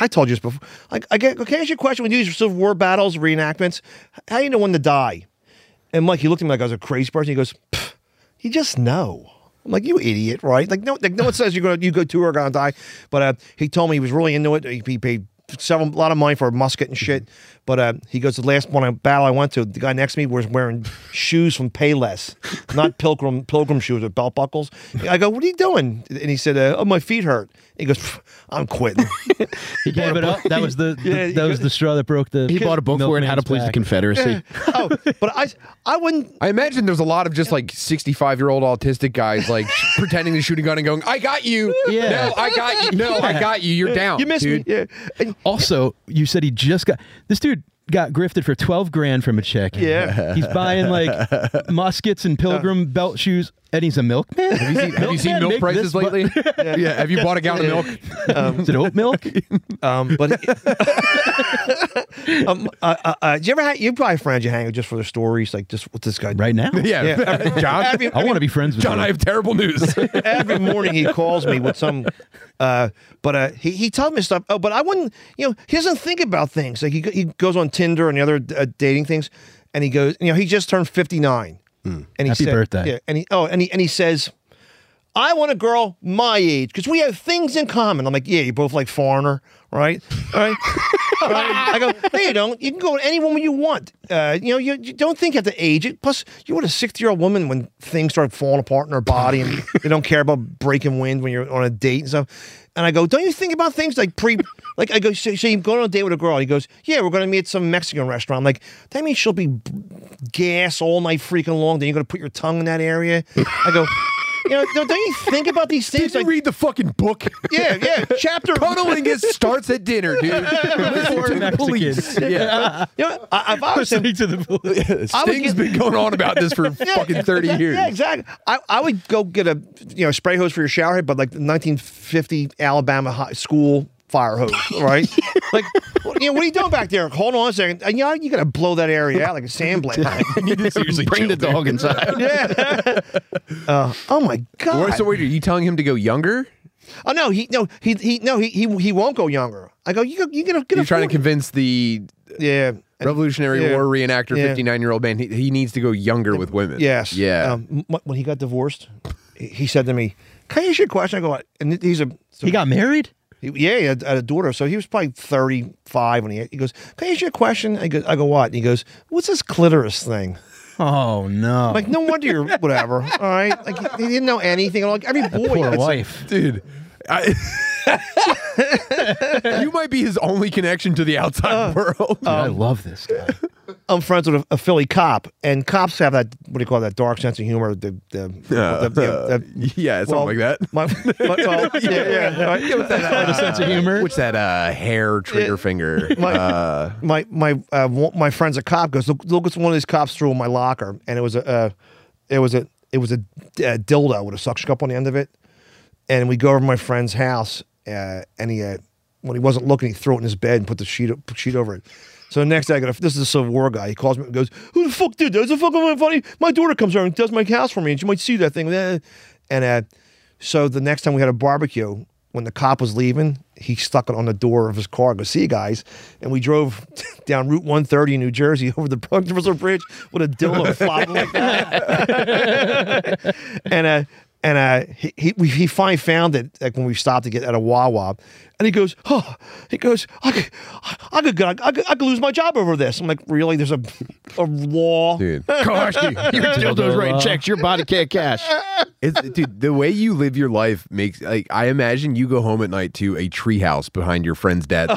I told you this before. Like, I get, can I ask you a question? When you do these Civil War battles, reenactments, how do you know when to die? And Mike, he looked at me like I was a crazy person. He goes, you just know. I'm like, you idiot, right? Like, no, like, no one says you're gonna, you go to or gonna die. But uh, he told me he was really into it. He, he paid several, a lot of money for a musket and shit. But uh, he goes, the last one I, battle I went to, the guy next to me was wearing shoes from Payless, not pilgrim pilgrim shoes with belt buckles. I go, what are you doing? And he said, uh, oh, my feet hurt. He goes, "Pff, I'm quitting. He gave it up. That was the, the- Yeah, that was the straw that broke the. He bought a book for it, How to milkman's Please the back. Confederacy. oh, but I, I wouldn't. I imagine there's a lot of just like 65 year old autistic guys like pretending to shoot a gun and going, I got you. Yeah. No, I got you. No, I got you. You're down. You missed dude. me. Yeah. And- Also, you said he just got this dude got grifted for twelve grand from a chick. Yeah. he's buying like muskets and pilgrim belt shoes, and he's a milkman. Have you seen, have you seen milk prices this lately? yeah. Have you bought a gallon of milk? Is it oat milk? Um, but um, uh, uh, uh, do you ever have, you probably have friends you hang with just for the stories, like just with this guy. right now? Yeah. Yeah. John, Every, I want to be friends with John, you. I have terrible news. every morning he calls me with some, uh, but uh, he he tells me stuff. Oh, but I wouldn't, you know, he doesn't think about things. Like he he goes on Tinder and the other uh, dating things, and he goes, you know, he just turned fifty nine, and he Happy said, birthday. Yeah, and he oh, and he and he says, I want a girl my age because we have things in common. I'm like, yeah, you both like foreigner, right? All right. All right. I go, no, you don't. You can go with any woman you want. Uh, you know, you, you don't think you have to age it. Plus, you're with a 60 year old woman when things start falling apart in her body and they don't care about breaking wind when you're on a date and stuff. And I go, don't you think about things like pre, like I go, so, so you go on a date with a girl. He goes, yeah, we're going to meet at some Mexican restaurant. I'm like, that means she'll be gas all night freaking long. Then you're going to put your tongue in that area. I go, you know, don't, don't you think about these things? Did you like, read the fucking book? yeah, yeah, chapter. Cuddling is starts at dinner, dude. Listen to the police. Yeah. You know, I, I've always said, Listening to the police. I would Sting's get- been going on about this for fucking 30 exactly, years. Yeah, exactly. I, I would go get a you know spray hose for your shower head, but like the 1950 Alabama high school fire hose, right? like, what- you know, what are you doing back there? Hold on a second. And, you know, you got to blow that area out like a sand blade. Seriously, bring the dog inside. yeah. Uh, oh my god. Or- So wait, are you telling him to go younger? oh no, he no he he no he he, he won't go younger. I go. You go- you gonna get You're a trying to convince the yeah. Revolutionary Yeah. War reenactor, Yeah. 59 year old man, he, he needs to go younger with women. Yes. Yeah. Um, when he got divorced, he- he said to me, "Can I ask you a question?" I go, and he's a He got married? Yeah, he had, had a daughter, so he was probably thirty-five when he he goes. Can I ask you a question? I go, I go, what? And he goes, what's this clitoris thing? Oh no. Like, no wonder you're whatever. All right, like he, he didn't know anything. Like every boy, Poor wife. Dude. I, you might be his only connection to the outside world. Dude, I love this guy. I'm friends with a, a Philly cop, and cops have that what do you call that dark sense of humor? The the, Uh, the, the- yeah, something well, like that. My, my, well, yeah, yeah. right. Got a sense of humor. What's that uh, hair trigger finger? My- uh, my my uh, one- my friend's a cop goes look look at one of these cops threw in my locker and it was a uh, it was a it was a, uh dildo with a suction cup on the end of it and we go over to my friend's house uh, and he uh, when he wasn't looking he threw it in his bed and put the sheet put sheet over it so the next day I got a, this is a Civil War guy he calls me and goes who the fuck did that? Is it fucking funny my daughter comes over and does my house for me and she might see that thing and uh, so the next time we had a barbecue, when the cop was leaving, he stuck it on the door of his car. Go see you guys, and we drove down Route 130 in New Jersey over the Brooklyn Bridge with a dildo flopping like that. and uh, and uh, he he, he finally found it like when we stopped to get at a Wawa, and he goes, oh, he goes, I could, I could, I could, I could lose my job over this. I'm like, really? There's a a law. dude. Koharski, your dildo's writing checks. Your body can't cash. It's, dude, the way you live your life makes like I imagine you go home at night to a treehouse behind your friend's dad.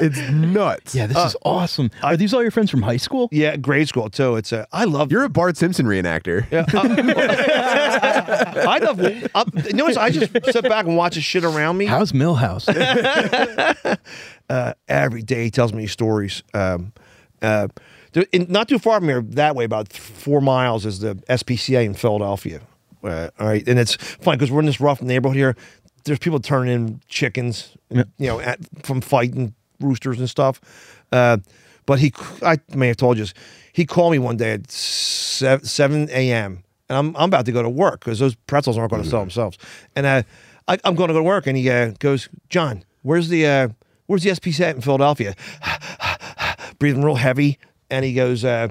it's nuts. Yeah, this is uh, awesome. Are these all your friends from high school? Yeah, grade school too. It's a. I love. You're a Bart Simpson reenactor. Uh, I love. I, you know? I just sit back and watch the shit around me. How's Milhouse? uh, every day he tells me stories. Um, uh, there, in, not too far from here, that way, about th- four miles, is the SPCA in Philadelphia. Uh, all right, and it's fun because we're in this rough neighborhood here. There's people turning in chickens, you know, at, from fighting roosters and stuff. Uh, but he, I may have told you, this, he called me one day at seven, 7 a.m. and I'm I'm about to go to work because those pretzels aren't going to sell themselves. And uh, I, I'm going to go to work, and he uh, goes, John, where's the uh, where's the SPCA at in Philadelphia? Breathing real heavy, and he goes, uh,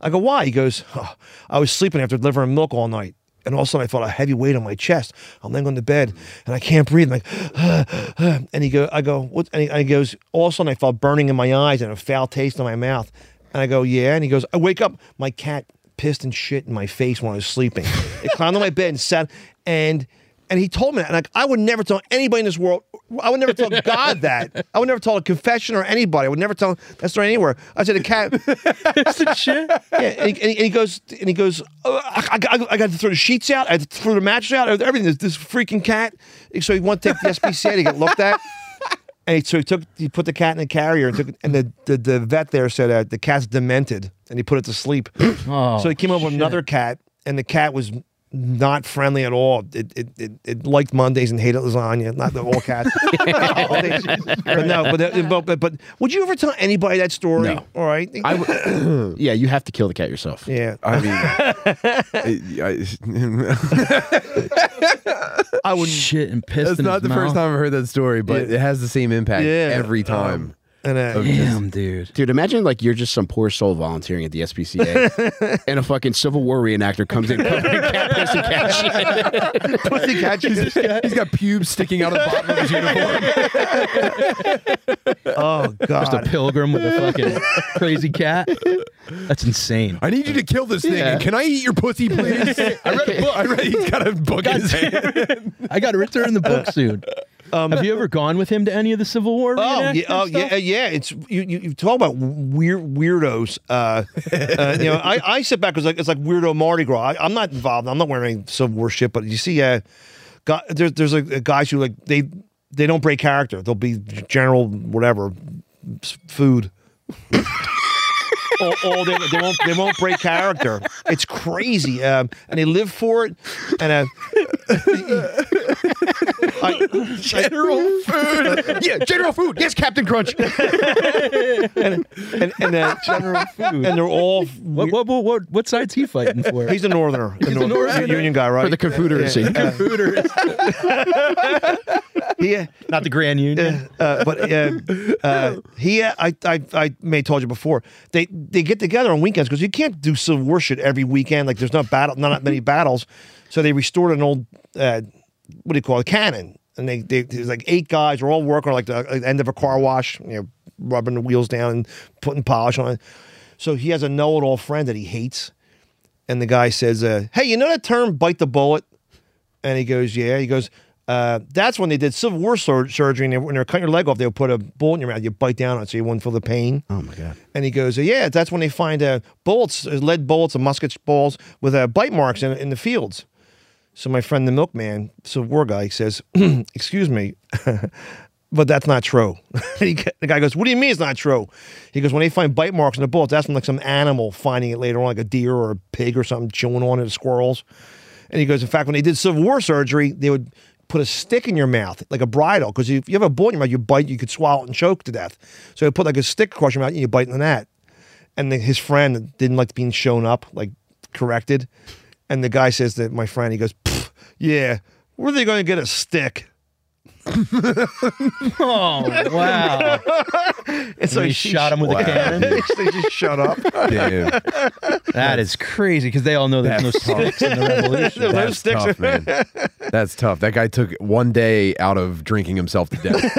I go, why? He goes, "Oh, I was sleeping after delivering milk all night. And all of a sudden, I felt a heavy weight on my chest. I'm laying on the bed, and I can't breathe. I'm like, and he go, I go, what? And he, and he goes, all of a sudden, I felt burning in my eyes and a foul taste in my mouth. And I go, yeah. And he goes, I wake up, my cat pissed and shit in my face when I was sleeping. it climbed on my bed and sat, and and he told me that. And like, I would never tell anybody in this world. I would never tell God that. I would never tell a confession or anybody. I would never tell that story anywhere. I said the cat. shit. Yeah, and he, and he- and he goes, and he goes, oh, I, I, I got to throw the sheets out, I had to throw the mattress out, everything. This, this freaking cat. So he wanted to take the SPCA to get looked at. And he, so he took, he put the cat in a carrier, and, took, and the, the, the vet there said uh, the cat's demented, and he put it to sleep. Oh, so he came up with another cat, and the cat was not friendly at all. It it, it, it liked Mondays and hated lasagna. Not the all cats. but no, but, uh, but but but would you ever tell anybody that story? No. All right. I w- yeah, you have to kill the cat yourself. yeah. I mean, I, I would shit and piss. that's in not his the first time I've heard that story, but Yeah. it has the same impact Yeah. every um, time. And uh, Damn, dude. Dude, imagine like you're just some poor soul volunteering at the SPCA, and a fucking Civil War reenactor comes in covered in cat piss and cat shit. pussy catches. He's got pubes sticking out of the bottom of his uniform. Oh Just a pilgrim with a fucking crazy cat. That's insane. I need you to kill this thing. Yeah. Can I eat your pussy, please? I read a book. I read he's got a book in his hand. I got to return the book soon. Have you ever gone with him to any of the Civil War? Oh yeah, oh yeah, yeah. It's you. You, you talk about weird weirdos. Uh, uh, you know, I, I sit back because like it's like weirdo Mardi Gras. I, I'm not involved. I'm not wearing any Civil War shit. But you see, uh, guy, there's there's like guys who like they they don't break character. They'll be general whatever food. all, all day, they won't they won't break character. It's crazy, um, and they live for it. And uh, I, General food. yeah, general food. Yes, Captain Crunch. and and uh, General food. and they're all What, what, what, what, what side's he fighting for? He's a northerner, the North- northerner? Union guy, right? For the Confederacy. he, uh, Not the Grand Union. uh, but uh, uh, he, uh, I, I, I may have told you before. They they get together on weekends because you can't do Civil War shit every weekend. Like there's not battle, not many battles. So they restored an old, uh, what do you call it, cannon. And they, they there's like eight guys. We're all working on like the uh, end of a car wash, you know, rubbing the wheels down and putting polish on it. So he has a know-it-all friend that he hates, and the guy says, uh, "Hey, you know that term, bite the bullet?" And he goes, "Yeah." He goes, uh, "That's when they did Civil War sur- surgery, and they, when they were cutting your leg off, they would put a bullet in your mouth. You bite down on it so you wouldn't feel the pain." Oh my god. And he goes, "Yeah, that's when they find uh, bullets, uh, lead bullets, and musket balls with uh, bite marks in, in the fields." So my friend, the milkman, Civil War guy, says, "Excuse me." But that's not true. The guy goes, "What do you mean it's not true?" He goes, "When they find bite marks in the bullets, that's from like some animal finding it later on, like a deer or a pig or something chewing on it, squirrels." And he goes, "In fact, when they did Civil War surgery, they would put a stick in your mouth, like a bridle, because if you have a bullet in your mouth, you bite, you could swallow it and choke to death. So they put like a stick across your mouth and you bite in that." And then his friend didn't like being shown up, like corrected. And the guy says that my friend, he goes, "Pff, "Yeah, where are they going to get a stick?" Oh, wow. And So he shot him with a cannon. they just shut up. Damn. That is crazy because they all know there's no That's sticks in the revolution. Those That's sticks tough, man. That's tough. That guy took one day out of drinking himself to death,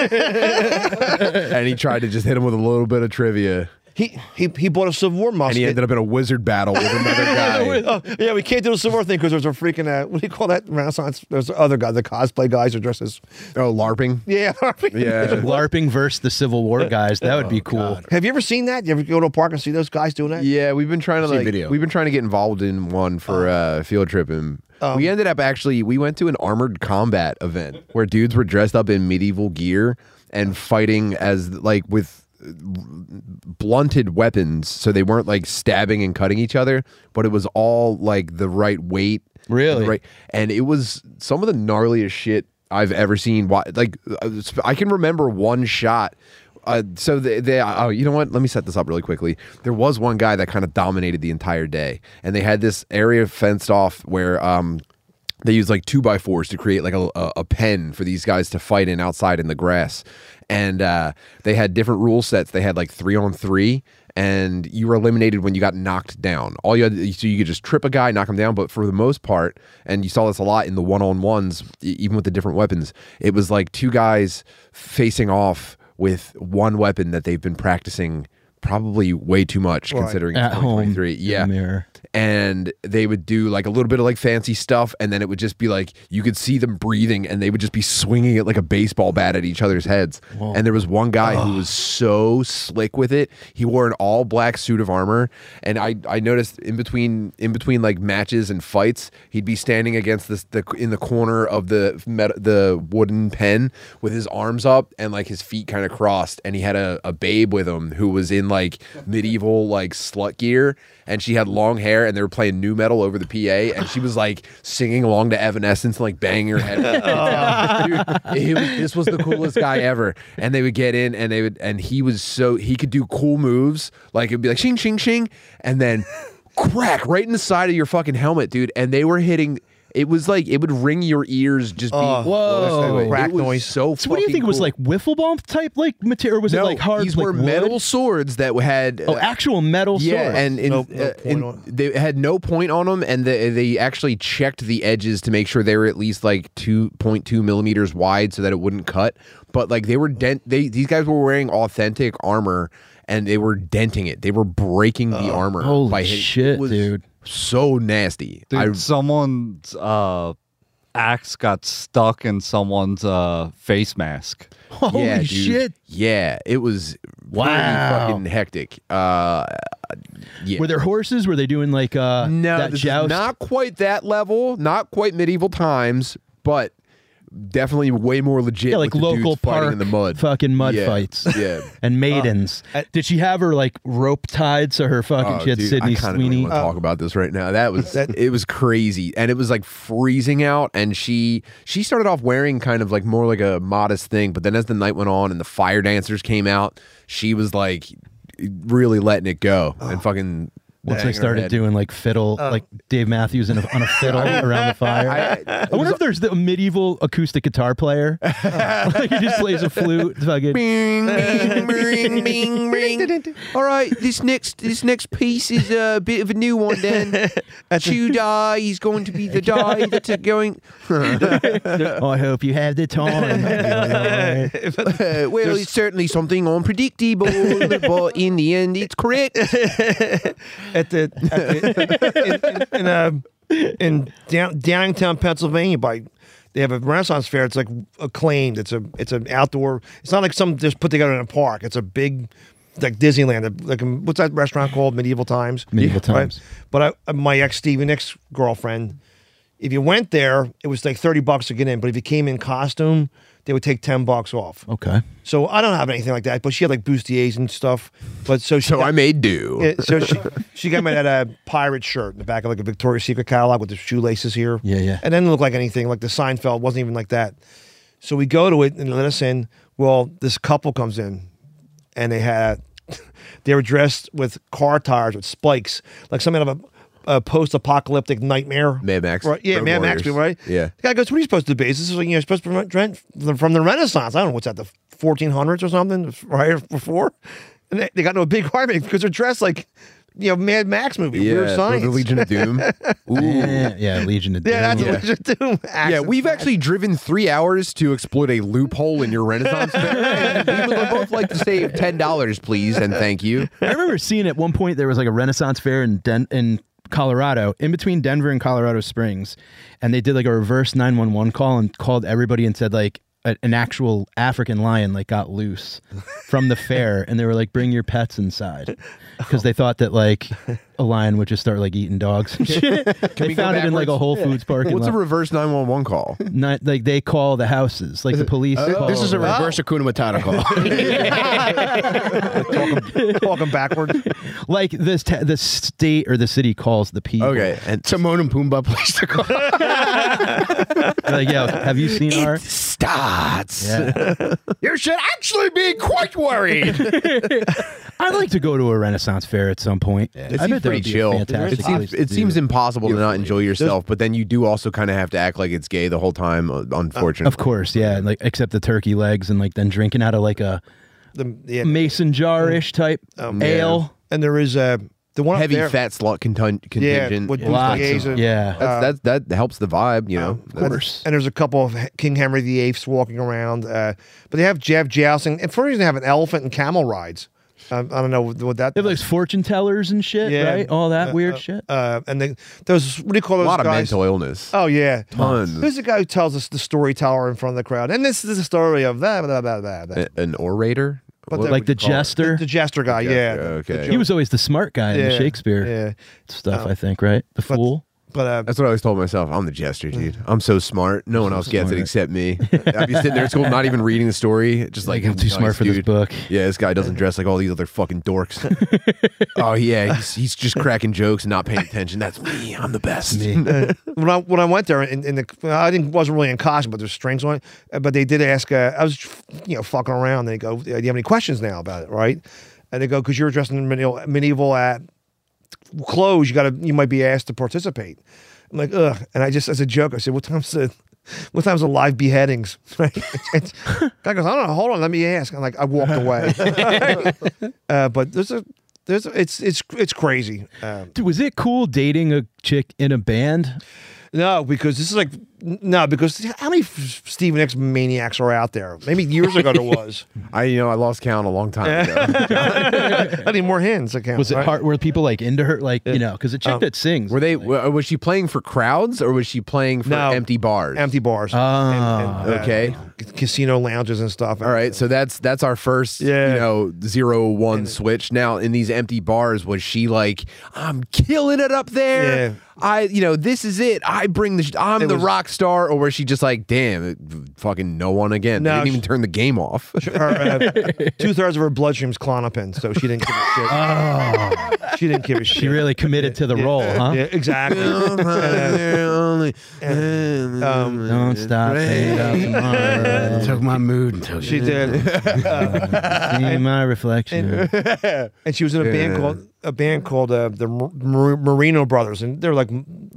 and he tried to just hit him with a little bit of trivia, He he he bought a Civil War musket. and he ended up in a wizard battle with another guy. Oh, yeah, we can't do the Civil War thing because there's a freaking uh, what do you call that Renaissance? There's other guys, the cosplay guys are dressed as oh, LARPing. yeah. Yeah. LARPing versus the Civil War guys. That would be cool. Have you ever seen that? You ever go to a park and see those guys doing that? Yeah, we've been trying to Seen like video. we've been trying to get involved in one for uh field trip and Um, we ended up actually we went to an armored combat event where dudes were dressed up in medieval gear and fighting as like with uh, blunted weapons so they weren't like stabbing and cutting each other but it was all like the right weight. And Really? right. And it was some of the gnarliest shit I've ever seen. Like I can remember one shot. Uh, so they, they oh you know what? Let me set this up really quickly. There was one guy that kind of dominated the entire day and they had this area fenced off where um they used like two by fours to create like a, a, a pen for these guys to fight in outside in the grass and uh, they had different rule sets they had like three on three and you were eliminated when you got knocked down all you had so you could just trip a guy knock him down but for the most part and you saw this a lot in the one-on-ones e- even with the different weapons it was like two guys facing off with one weapon that they've been practicing probably way too much Right. considering it's At home. 2023 in the yeah mirror. And they would do like a little bit of like fancy stuff and then it would just be like you could see them breathing and they would just be swinging it like a baseball bat at each other's heads. And there was one guy who was so slick with it. He wore an all black suit of armor and i i noticed in between in between like matches and fights he'd be standing against this the in the corner of the met, the wooden pen with his arms up and like his feet kind of crossed and he had a, a babe with him who was in like medieval like slut gear and she had long hair and they were playing nu metal over the PA and she was like singing along to Evanescence and like banging her head. Oh. Dude, it was- this was the coolest guy ever. And they would get in and they would and he was so he could do cool moves like it'd be like shing shing shing and then crack right in the side of your fucking helmet, dude. And they were hitting It was like it would ring your ears just be Oh, Whoa. crack it was noise. So, So what do you fucking think it was cool. like wiffle ball type like material? Or was no, it like hard? These like were wood? metal swords that had Oh, actual metal yeah, swords. and in, No- no uh, point in- on- they had no point on them, and they, they actually checked the edges to make sure they were at least like two point two millimeters wide, so that it wouldn't cut. But like they were dent. They these guys were wearing authentic armor, and they were denting it. They were breaking the armor. holy by hitting- shit, it was dude. So nasty. Dude, I, someone's uh, axe got stuck in someone's uh, face mask. Holy yeah, shit! Yeah, it was Wow. pretty fucking hectic. Uh, yeah. Were there horses? Were they doing like uh No, that joust? not quite that level, not quite medieval times, but definitely way more legit. yeah, like with the local dudes park in the mud, fucking mud Yeah, fights. Yeah. And maidens. uh, Did she have her like rope tied so her fucking Oh, she had dude, Sydney I kind of Sweeney? want to talk about this right now. That was That- it was crazy, and it was like freezing out. And she she started off wearing kind of like more like a modest thing, but then as the night went on and the fire dancers came out, she was like really letting it go and fucking. Once her started head. doing like fiddle, like Dave Matthews in a, on a fiddle around the fire. I, wonder if there's the medieval acoustic guitar player. like he just plays a flute. Fucking. Bing, bing, bing, bing. All right, this next this next piece is a bit of a new one. Then Tudor, he's going to be the die that's going. Oh, I hope you have the time. Uh, well, it's certainly something unpredictable, but in the end, it's correct. At the, at the in, in, in, uh, in down, downtown Pennsylvania by they have a Renaissance fair. It's like acclaimed. It's a it's an outdoor. It's not like some just put together in a park. It's a big like Disneyland. Like what's that restaurant called? Medieval Times. Medieval Times. But I, my ex Stevie Nicks girlfriend, if you went there, it was like thirty bucks to get in. But if you came in costume, they would take ten bucks off. okay. So I don't have anything like that. But she had like bustiers and stuff. But so she So got- I made do. yeah, so she she got me that uh, pirate shirt in the back of like a Victoria's Secret catalog with the shoelaces here. Yeah, yeah. And then it didn't look like anything. Like the Seinfeld wasn't even like that. So we go to it and let us in. Well, this couple comes in, and they had they were dressed with car tires with spikes, like something out of a, a post-apocalyptic nightmare. Mad Max right? Yeah, Road Mad Max, Warriors. right? Yeah. The guy goes, "What are you supposed to be? This is like, you know supposed to be from, from the Renaissance. I don't know what's that, the 1400s or something, right before." And they, they got into a big argument because they're dressed like you know Mad Max movie, Yeah, Weird Science. the Legion of Doom. Ooh. Yeah, yeah, Legion of Doom. yeah, that's Doom. Legion of Doom. Yeah, we've actually driven three hours to exploit a loophole in your Renaissance fair. We would both like to save ten dollars, please, and thank you. I remember seeing at one point there was like a Renaissance fair in Den- in Colorado, in between Denver and Colorado Springs, and they did like a reverse nine one one call and called everybody and said like a, an actual African lion like got loose from the fair, and they were like, "Bring your pets inside," because they thought that like a lion would just start like eating dogs and shit. they we found it in like a? Whole Foods parking What's a lot. reverse nine one one call? Not, like they call the houses, like the police. Oh. call This is a reverse Hakuna Matata call. talking, talking backwards. like this. T- the state or the city calls the people. Okay, and Timon and Pumbaa place to call. Like, yo, have you seen our? starts. Yeah. you should actually be quite worried. I'd like to go to a Renaissance fair at some point. It I bet that pretty would be a chill. It seems it seems it. impossible to not enjoy yourself, but then you do also kind of have to act like it's gay the whole time. uh, Unfortunately, Of course, yeah. Like except the turkey legs and like then drinking out of like a The, yeah, mason jar ish type Um, ale. and there is a the one heavy there, fat slut contin- Yeah, contingent. with Lots bustiers of- and- yeah. That's, that that helps the vibe, you know. Um, That's- course. And there's a couple of King Henry VIII walking around, uh, but they have Jeff jousting, and for some reason they have an elephant and camel rides. Um, I don't know what that. They have like fortune tellers and shit, Yeah. right? All that Uh, weird uh, shit. uh, and they, those what do you call those? a those lot of mental illness. Oh yeah, Tons. Who's the guy who tells us the storyteller in front of the crowd? And this is the story of that, blah, blah, blah, blah. A- An orator. But What like the you call it? jester. The jester guy, yeah. jester, the- okay. the he was always the smart guy in the Shakespeare Yeah, stuff, Um, I think, right? The fool. But uh, That's what I always told myself. I'm the jester, dude. I'm so smart. No one else gets it except me. I'd be sitting there at school, not even reading the story, just like I'm too smart for this dude. book. Yeah, this guy doesn't dress like all these other fucking dorks. oh yeah, he's, he's just cracking jokes and not paying attention. That's me. I'm the best. Me. when I when I went there, in, in the I didn't wasn't really in costume, but there's strings on it. Uh, But they did ask. Uh, I was you know fucking around. They go, "Do you have any questions now about it?" Right? And they go, "Because you're dressed in medieval, medieval uh, clothes, you got to you might be asked to participate." I'm like, ugh. And I just, as a joke, I said, what time's the, what time's the live beheadings? Right? And guy goes, I don't know. Hold on, let me ask. I'm like, I walked away. uh, but there's a, there's, a, it's, it's, it's crazy. Um, Dude, was it cool dating a chick in a band? no, because this is like, no, because how many Stevie Nicks maniacs are out there? Maybe years ago there was. I you know I lost count a long time ago. I need more hands. I count. Was it right? hard? Were people like into her? Like you know, because a chick Um, that sings. Were they? wa- Was she playing for crowds or was she playing for No. empty bars? empty bars? Ah, and, uh, okay. casino lounges and stuff. All right, so that's that's our first, Yeah. you know, zero one switch. Now in these empty bars, was she like, "I'm killing it up there"? Yeah. I, you know, this is it. I bring the, I'm It the was- rock star, or was she just like, "Damn, fucking no one again"? No, they didn't even turn the game off. uh, two thirds of her bloodstream's Klonopin, so she didn't give a shit. Oh. She didn't give a shit. she really committed to the role, huh? Yeah, exactly. And, uh, um, Don't stop, tomorrow. Took my mood and took she it. did, See my reflection. and she was in a band called a band called uh, the Mar- Marino Brothers, and they're like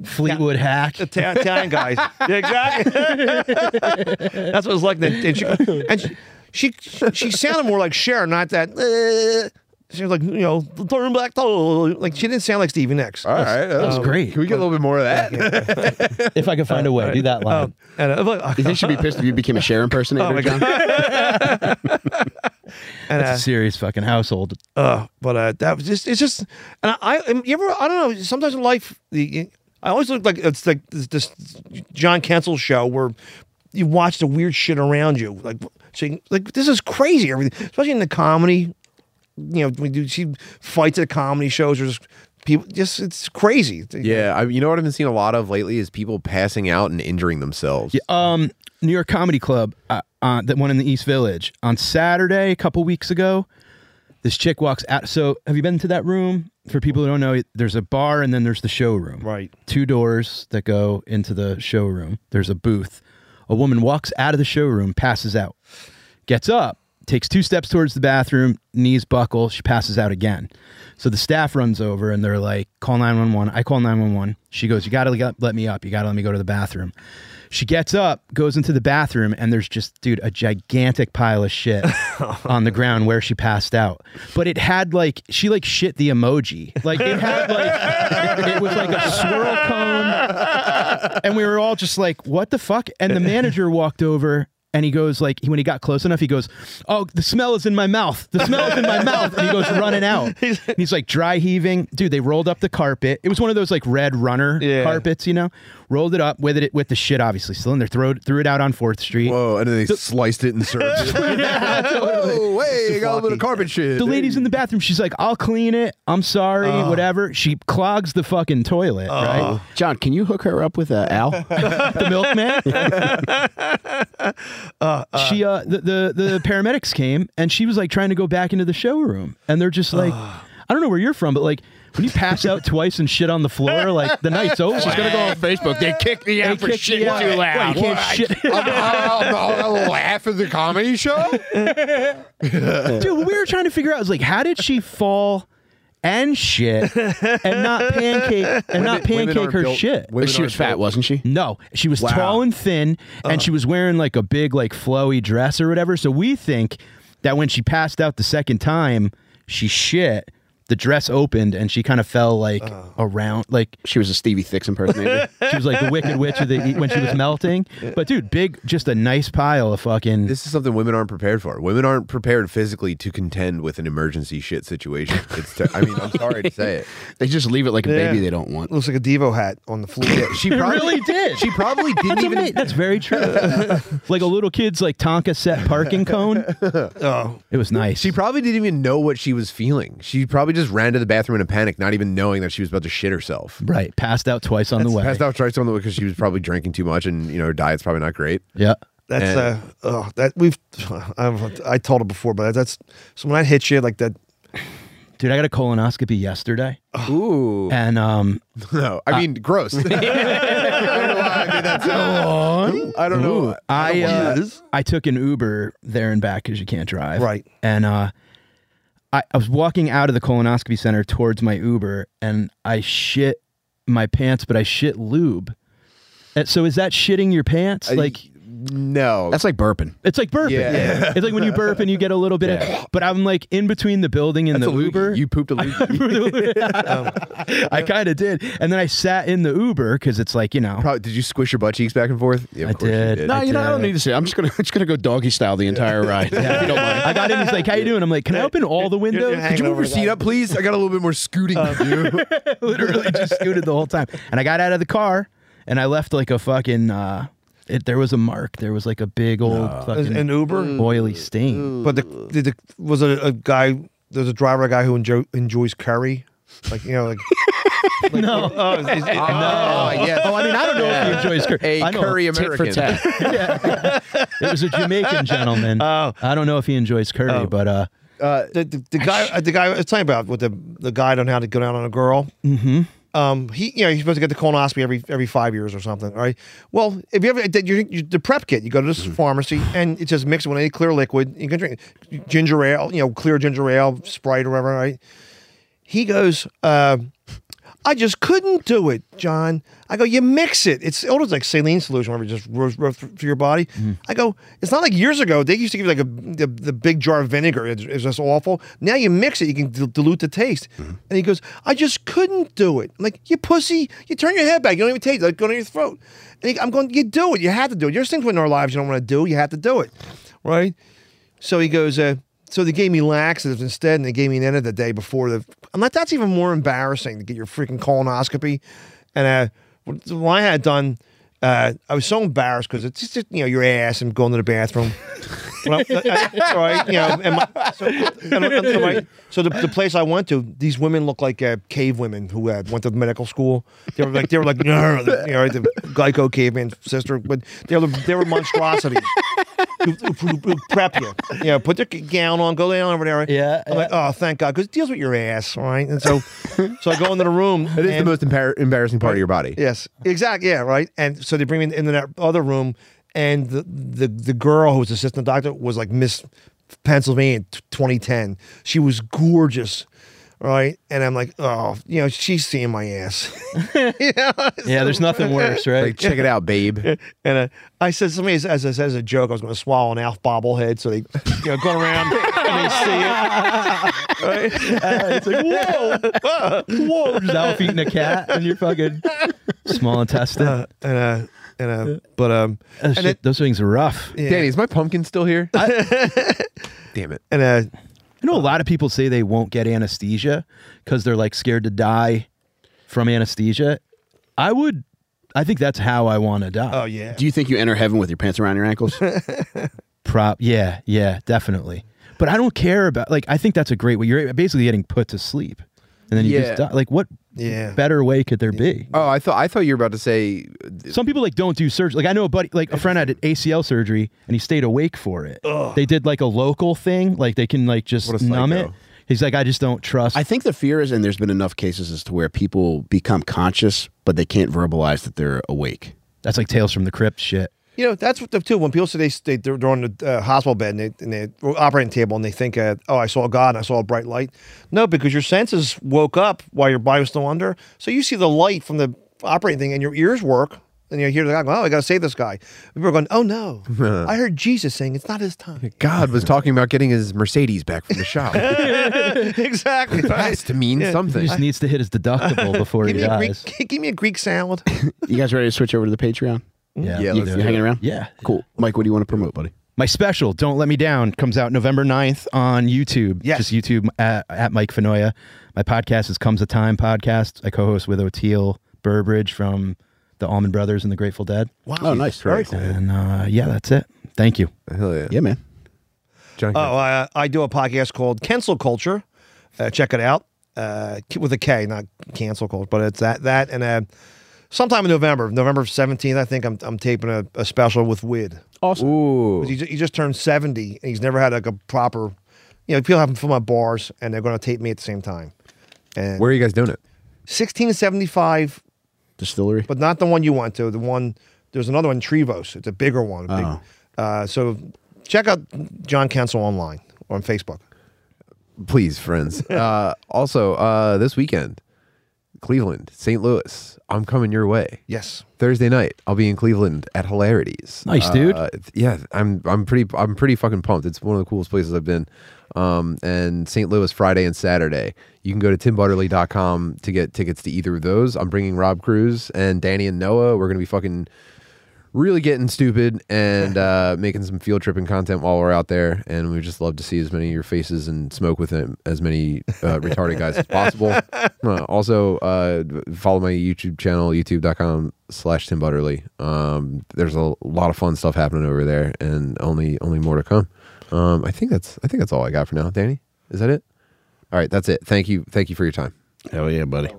Fleetwood Hack. Ita- Italian guys. Yeah, exactly. That's what it was like. And she, and she, she, she sounded more like Cher, not that. Uh, she was like, you know, turn back to like she didn't sound like Stevie Nicks. All right, that was great. Can we get a little bit more of that? If I could find a way, do that line. Um, and uh, like, You think she'd be pissed if you became a Cher impersonator, Oh my John? and, That's uh, a serious fucking household. Uh, but uh, that was just it's just and I, I you ever I don't know sometimes in life the I always look like it's like this, this John Kensil show where you watch the weird shit around you like so you- like this is crazy everything especially in the comedy you know we do see fights at comedy shows or just people just it's crazy yeah, I, you know what I've been seeing a lot of lately is people passing out and injuring themselves. Yeah, um, New York Comedy Club, uh, uh, that one in the East Village, on Saturday a couple weeks ago. This chick walks out. So, have you been to that room? For people who don't know, there's a bar and then there's the showroom. Right. Two doors that go into the showroom. There's a booth. A woman walks out of the showroom, passes out, gets up, takes two steps towards the bathroom, knees buckle, she passes out again. So the staff runs over and they're like, call 911. I call 911. She goes, You got to let me up. You got to let me go to the bathroom. She gets up, goes into the bathroom, and there's just, dude, a gigantic pile of shit on the ground where she passed out. But it had like, she like shit the emoji. Like it had like, it was like a swirl cone. And we were all just like, what the fuck? And the manager walked over and he goes like when he got close enough, he goes, "Oh, the smell is in my mouth. The smell is in my mouth." And he goes running out. And he's like dry heaving, dude. They rolled up the carpet. It was one of those like red runner Yeah. carpets, you know. Rolled it up with it with the shit obviously still in there. Threw it, threw it out on Fourth Street. Whoa, and then they sliced it and served it. oh, hey, you got a little bit of carpet shit. The lady's in the bathroom. She's like, "I'll clean it. I'm sorry, Oh. whatever." She clogs the fucking toilet, right? John, can you hook her up with uh, Al? the milkman. she uh the, the the paramedics came and she was like trying to go back into the showroom and they're just like I don't know where you're from but like when you pass out twice and shit on the floor like the night's over. She's gonna go on Facebook. They kicked me They kicked me out. What, you can't shit. I'll laugh at the comedy show. Dude, what we were trying to figure out is like how did she fall and shit and not pancake and not Women- women pancake her built- shit. she was fat, built- wasn't she? No, she was tall and thin, and she uh-huh. was wearing like a big, like flowy dress or whatever. So we think that when she passed out the second time, she shit. The dress opened and she kind of fell like oh. around, like She was a Stevie Thicks impersonator. she was like the Wicked Witch of the when she was melting. But dude, big, just a nice pile of fucking. This is something women aren't prepared for. Women aren't prepared physically to contend with an emergency shit situation. It's. Ter- I mean, I'm sorry to say it. they just leave it like a Yeah. baby they don't want. looks like a Devo hat on the floor. She probably really did. She probably didn't That's, even. ama- that's very true. like a little kid's like Tonka set parking cone. oh, It was nice. She probably didn't even know what she was feeling. She probably just ran to the bathroom in a panic, not even knowing that she was about to shit herself. right, passed out twice on the way. Passed out twice on the way because she was probably drinking too much, and you know her diet's probably not great. Yeah. that's And- uh, oh, that we've. I've, I told it before, but that's so when I hit you like that. Dude, I got a colonoscopy yesterday. Ooh, And um no, I mean gross. I don't know why I made that sound. I don't know. I uh, I took an Uber there and back because you can't drive. Right. And uh, I, I was walking out of the colonoscopy center towards my Uber, and I shit my pants, but I shit lube. And so is that shitting your pants? Like no. That's like burping. it's like burping. Yeah. It's like when you burp and you get a little bit of but I'm like in between the building and That's the. Uber. You pooped a loogie. I kind of did. And then I sat in the Uber because it's like, you know, Probably, did you squish your butt cheeks back and forth? Yeah, of I course you did. did. No, I you know, I don't need to say. I'm just gonna just gonna go doggy style the entire ride. If you don't. I got in. He's like, "How you doing?" I'm like, "Can I open all the windows?" hanging Could you move over your seat that. up, please? I got a little bit more scooting to do. Literally just scooted the whole time. And I got out of the car and I left like a fucking. uh it, There was a mark. There was like a big old fucking An Uber, oily stain. but the, did the was a, a guy. There's a driver, a guy who enjoy, enjoys curry, like you know, like. like No. Oh, is- is- Oh, yes. Oh, I mean, I don't know if he enjoys curry. A I know curry Tit for American. tat. It was a Jamaican gentleman. Oh. I don't know if he enjoys curry, Oh. but uh, Uh, the, the, the guy, uh, the guy I was telling you about with the the guide on how to go down on a girl. mhm. Um, he, you know, he's supposed to get the colonoscopy every every five years or something. All right. Well, if you ever did your, your, the prep kit, you go to this pharmacy and it says mix it with any clear liquid. You can drink ginger ale, you know, clear ginger ale, Sprite or whatever. Right. He goes, uh, I just couldn't do it, John. I go, you mix it. It's almost like saline solution, where it just rubs through your body. I go, it's not like years ago. They used to give you like a the, the big jar of vinegar. It's, it's just awful. Now you mix it, you can dil- dilute the taste. And he goes, I just couldn't do it. I'm like, you pussy, you turn your head back. You don't even taste it. Like, go down your throat. And he, I'm going, you do it. You have to do it. There's things in our lives you don't want to do. You have to do it. Right? So he goes, uh, so they gave me laxatives instead, and they gave me an end of the day before the. I'm like, that's even more embarrassing to get your freaking colonoscopy. And uh, I had done, uh, I was so embarrassed because it's just you know your ass and going to the bathroom. Right, you know, so, the, place I went to, these women look like uh, cave women who uh, went to medical school. They were like they were like you know the Geico caveman sister, but they were they were monstrosities prep you. You know, put your gown on, go down over there. Yeah, I'm like, oh, thank God, because it deals with your ass, right? And so, so I go into the room. It is the most embar- embarrassing part of your body. Yes, exactly. Yeah, right. And so they bring me in, into that other room, and the the the girl who was assistant doctor was like Miss Pennsylvania 2010. She was gorgeous. Right, and I'm like, oh, you know, she's seeing my ass. You know? yeah, there's nothing worse, right? Like, check it out, babe. And uh, I said, somebody as, as I said as a joke, I was going to swallow an Alf bobblehead, so they, you know, go around and they see it. Right? it's like, whoa, whoa, just Alf eating a cat and you're fucking small intestine. Uh, and uh, and uh, but um, Oh, and shit, it, those things are rough. yeah. Danny, is my pumpkin still here? Damn it. and uh, I know a lot of people say they won't get anesthesia because they're like scared to die from anesthesia. I would, I think that's how I want to die. oh yeah, Do you think you enter heaven with your pants around your ankles? Prop, yeah, yeah, definitely. But I don't care about like I think that's a great way. You're basically getting put to sleep, and then you Yeah. just die. Like, what yeah. better way could there be? Oh, I thought I thought you were about to say Some people like don't do surgery. Like I know a buddy, like a friend had an ACL surgery, and he stayed awake for it. They did like a local thing, like they can like just What a numb it. psycho. He's like, I just don't trust. I think the fear is, and there's been enough cases as to where people become conscious, but they can't verbalize that they're awake. that's like Tales from the Crypt shit. You know, that's what the too. When people say they, they they're they're on the uh, hospital bed and they and they operating table and they think, uh, oh, I saw God, and I saw a bright light. No, because your senses woke up while your body was still under. So you see the light from the operating thing, and your ears work, and you hear the guy go, oh, I got to save this guy. People are going, oh no, I heard Jesus saying it's not his time. God was talking about getting his Mercedes back from the shop. exactly, it exactly. has to mean Yeah. something. He just needs to hit his deductible before Give he me, a dies. Greek, give me a Greek salad. You guys ready to switch over to the Patreon? Yeah, Yeah, You, let's you hanging around? yeah. Cool. Mike, what do you want to promote, buddy? My special, Don't Let Me Down, comes out November 9th on YouTube. Yes. Just YouTube at, at Mike Finoia. My podcast is Comes a Time podcast. I co host with Oteil Burbridge from the Allman Brothers and the Grateful Dead. Wow. Oh, nice. Very Very cool. And uh, yeah, that's it. Thank you. Hell yeah. Yeah, man. John, Oh, I, I do a podcast called Kensil Culture. Uh, check it out. Uh, with a K, not cancel culture, but it's that that and uh, sometime in November, November seventeenth, I think I'm I'm taping a, a special with Wid. Awesome. Ooh. He, he just turned seventy, and he's never had like a proper. You know, people have him film my bars, and they're going to tape me at the same time. And Where are you guys doing it? sixteen seventy five, Distillery. but not the one you went to. The one there's another one, Trevose. It's a bigger one. a big- Oh. uh, so check out John Kensil online or on Facebook. Please, friends. uh, also, uh, this weekend, Cleveland, St. Louis. I'm coming your way. Yes. Thursday night, I'll be in Cleveland at Hilarities. Nice, dude. Uh, yeah, I'm I'm pretty I'm pretty fucking pumped. It's one of the coolest places I've been. Um, and St. Louis Friday and Saturday. You can go to timbutterly.com to get tickets to either of those. I'm bringing Rob Cruz and Danny and Noah. We're gonna be fucking really getting stupid and uh, making some field tripping content while we're out there. And we just love to see as many of your faces and smoke with them, as many uh, retarded guys as possible. Uh, also, uh, follow my YouTube channel, youtube.com slash Tim Butterly. Um, there's a lot of fun stuff happening over there and only only more to come. Um, I think that's I think that's all I got for now. Danny, is that it? All right, that's it. Thank you. Thank you for your time. Hell yeah, buddy.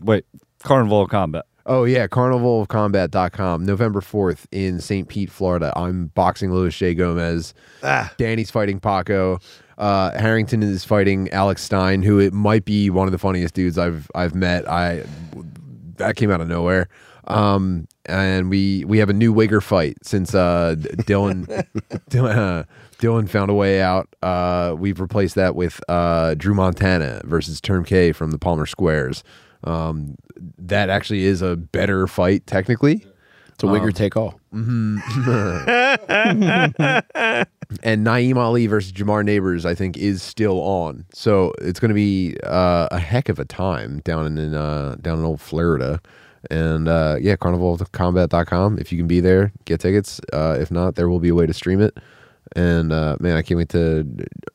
Wait, Carnival of Combat. Oh yeah, carnivalofcombat.com, November 4th in St. Pete, Florida. I'm boxing Luis J. Gomez. Ah. Danny's fighting Paco. Uh, Harrington is fighting Alex Stein, who it might be one of the funniest dudes I've I've met. I that came out of nowhere. Um, and we we have a new Wigger fight since uh, Dylan Dylan, uh, Dylan found a way out. Uh, we've replaced that with uh, Drew Montana versus Term K from the Palmer Squares. Um, that actually is a better fight technically. It's a wigger take all. and Naeem Ali versus Jamar Neighbors, I think, is still on. So it's going to be uh, a heck of a time down in uh, down in old Florida. And uh, yeah, carnivalcombat.com. If you can be there, get tickets. Uh, if not, there will be a way to stream it. And uh, man, I can't wait to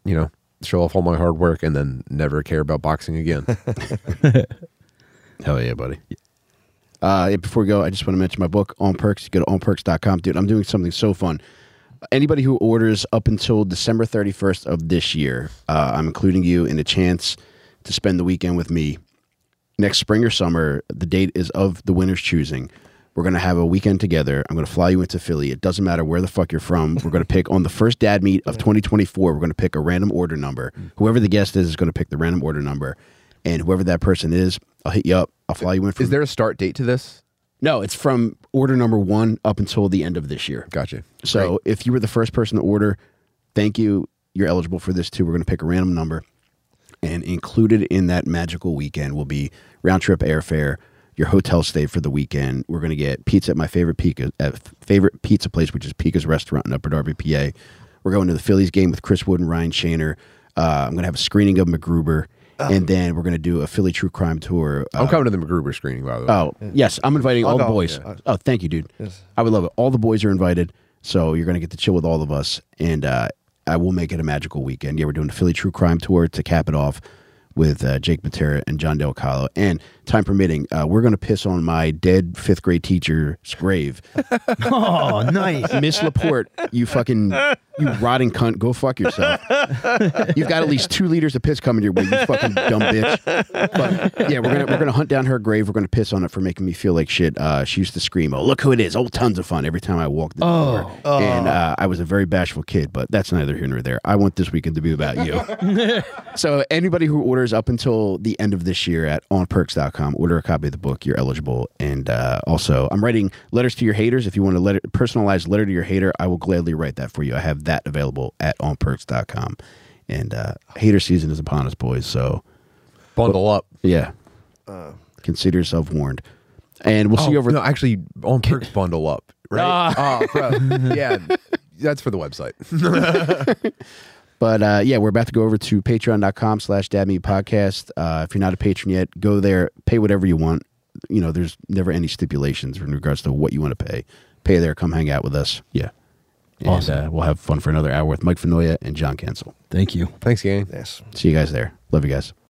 you know show off all my hard work and then never care about boxing again. Hell yeah, buddy. Uh, yeah, before we go, I just want to mention my book, On Percs. Go to onpercs.com. Dude, I'm doing something so fun. Anybody who orders up until December 31st of this year, uh, I'm including you in a chance to spend the weekend with me. Next spring or summer, the date is of the winner's choosing. We're going to have a weekend together. I'm going to fly you into Philly. It doesn't matter where the fuck you're from. We're going to pick on the first Dad Meat of 2024. We're going to pick a random order number. Whoever the guest is is going to pick the random order number. And whoever that person is, I'll hit you up. I'll fly you in. From, is there a start date to this? no, it's from order number one up until the end of this year. Gotcha. So if you were the first person to order, thank you. You're eligible for this too. We're going to pick a random number, and included in that magical weekend will be round trip airfare, your hotel stay for the weekend. We're going to get pizza at my favorite pizza, uh, favorite pizza place, which is Pica's Restaurant in Upper Darby, PA. We're going to the Phillies game with Chris Wood and Ryan Shaner. Uh, I'm going to have a screening of And then we're going to do a Philly true crime tour. Uh, I'm coming to the MacGruber screening, by the way. Oh, yes. I'm inviting all the go. boys. Oh, thank you, dude. Yes. I would love it. All the boys are invited. So you're going to get to chill with all of us. And uh, I will make it a magical weekend. Yeah, we're doing a Philly True Crime Tour to cap it off with uh, Jake Matera and John Del Calo. And time permitting, uh, we're going to piss on my dead fifth grade teacher's grave. Oh, nice. Miss Laporte, you fucking, you rotting cunt, go fuck yourself. You've got at least two liters of piss coming your way, you fucking dumb bitch. But yeah, we're gonna we're gonna hunt down her grave. We're gonna piss on it for making me feel like shit. Uh, she used to scream, "Oh, look who it is!" Oh, tons of fun every time I walked the door. Oh. And uh, I was a very bashful kid, but that's neither here nor there. I want this weekend to be about you. so anybody who orders up until the end of this year at onpercs.com, order a copy of the book. You're eligible. And uh, also, I'm writing letters to your haters. If you want a letter, personalized letter to your hater, I will gladly write that for you. I have that available at onpercs.com. And uh, hater season is upon us, boys. So Bundle up. yeah, consider yourself warned. And we'll see you over. No, actually, On Percs bundle up, right? Oh, bro. yeah, that's for the website. But uh, yeah, we're about to go over to patreon.com slash dadmeat podcast. Uh, if you're not a patron yet, go there, pay whatever you want. You know, there's never any stipulations in regards to what you want to pay. Pay there, come hang out with us. Yeah. And Awesome. uh, we'll have fun for another hour with Mike Finoia and John Kensil. Thank you. Thanks, gang. Yes. See you guys there. Love you guys.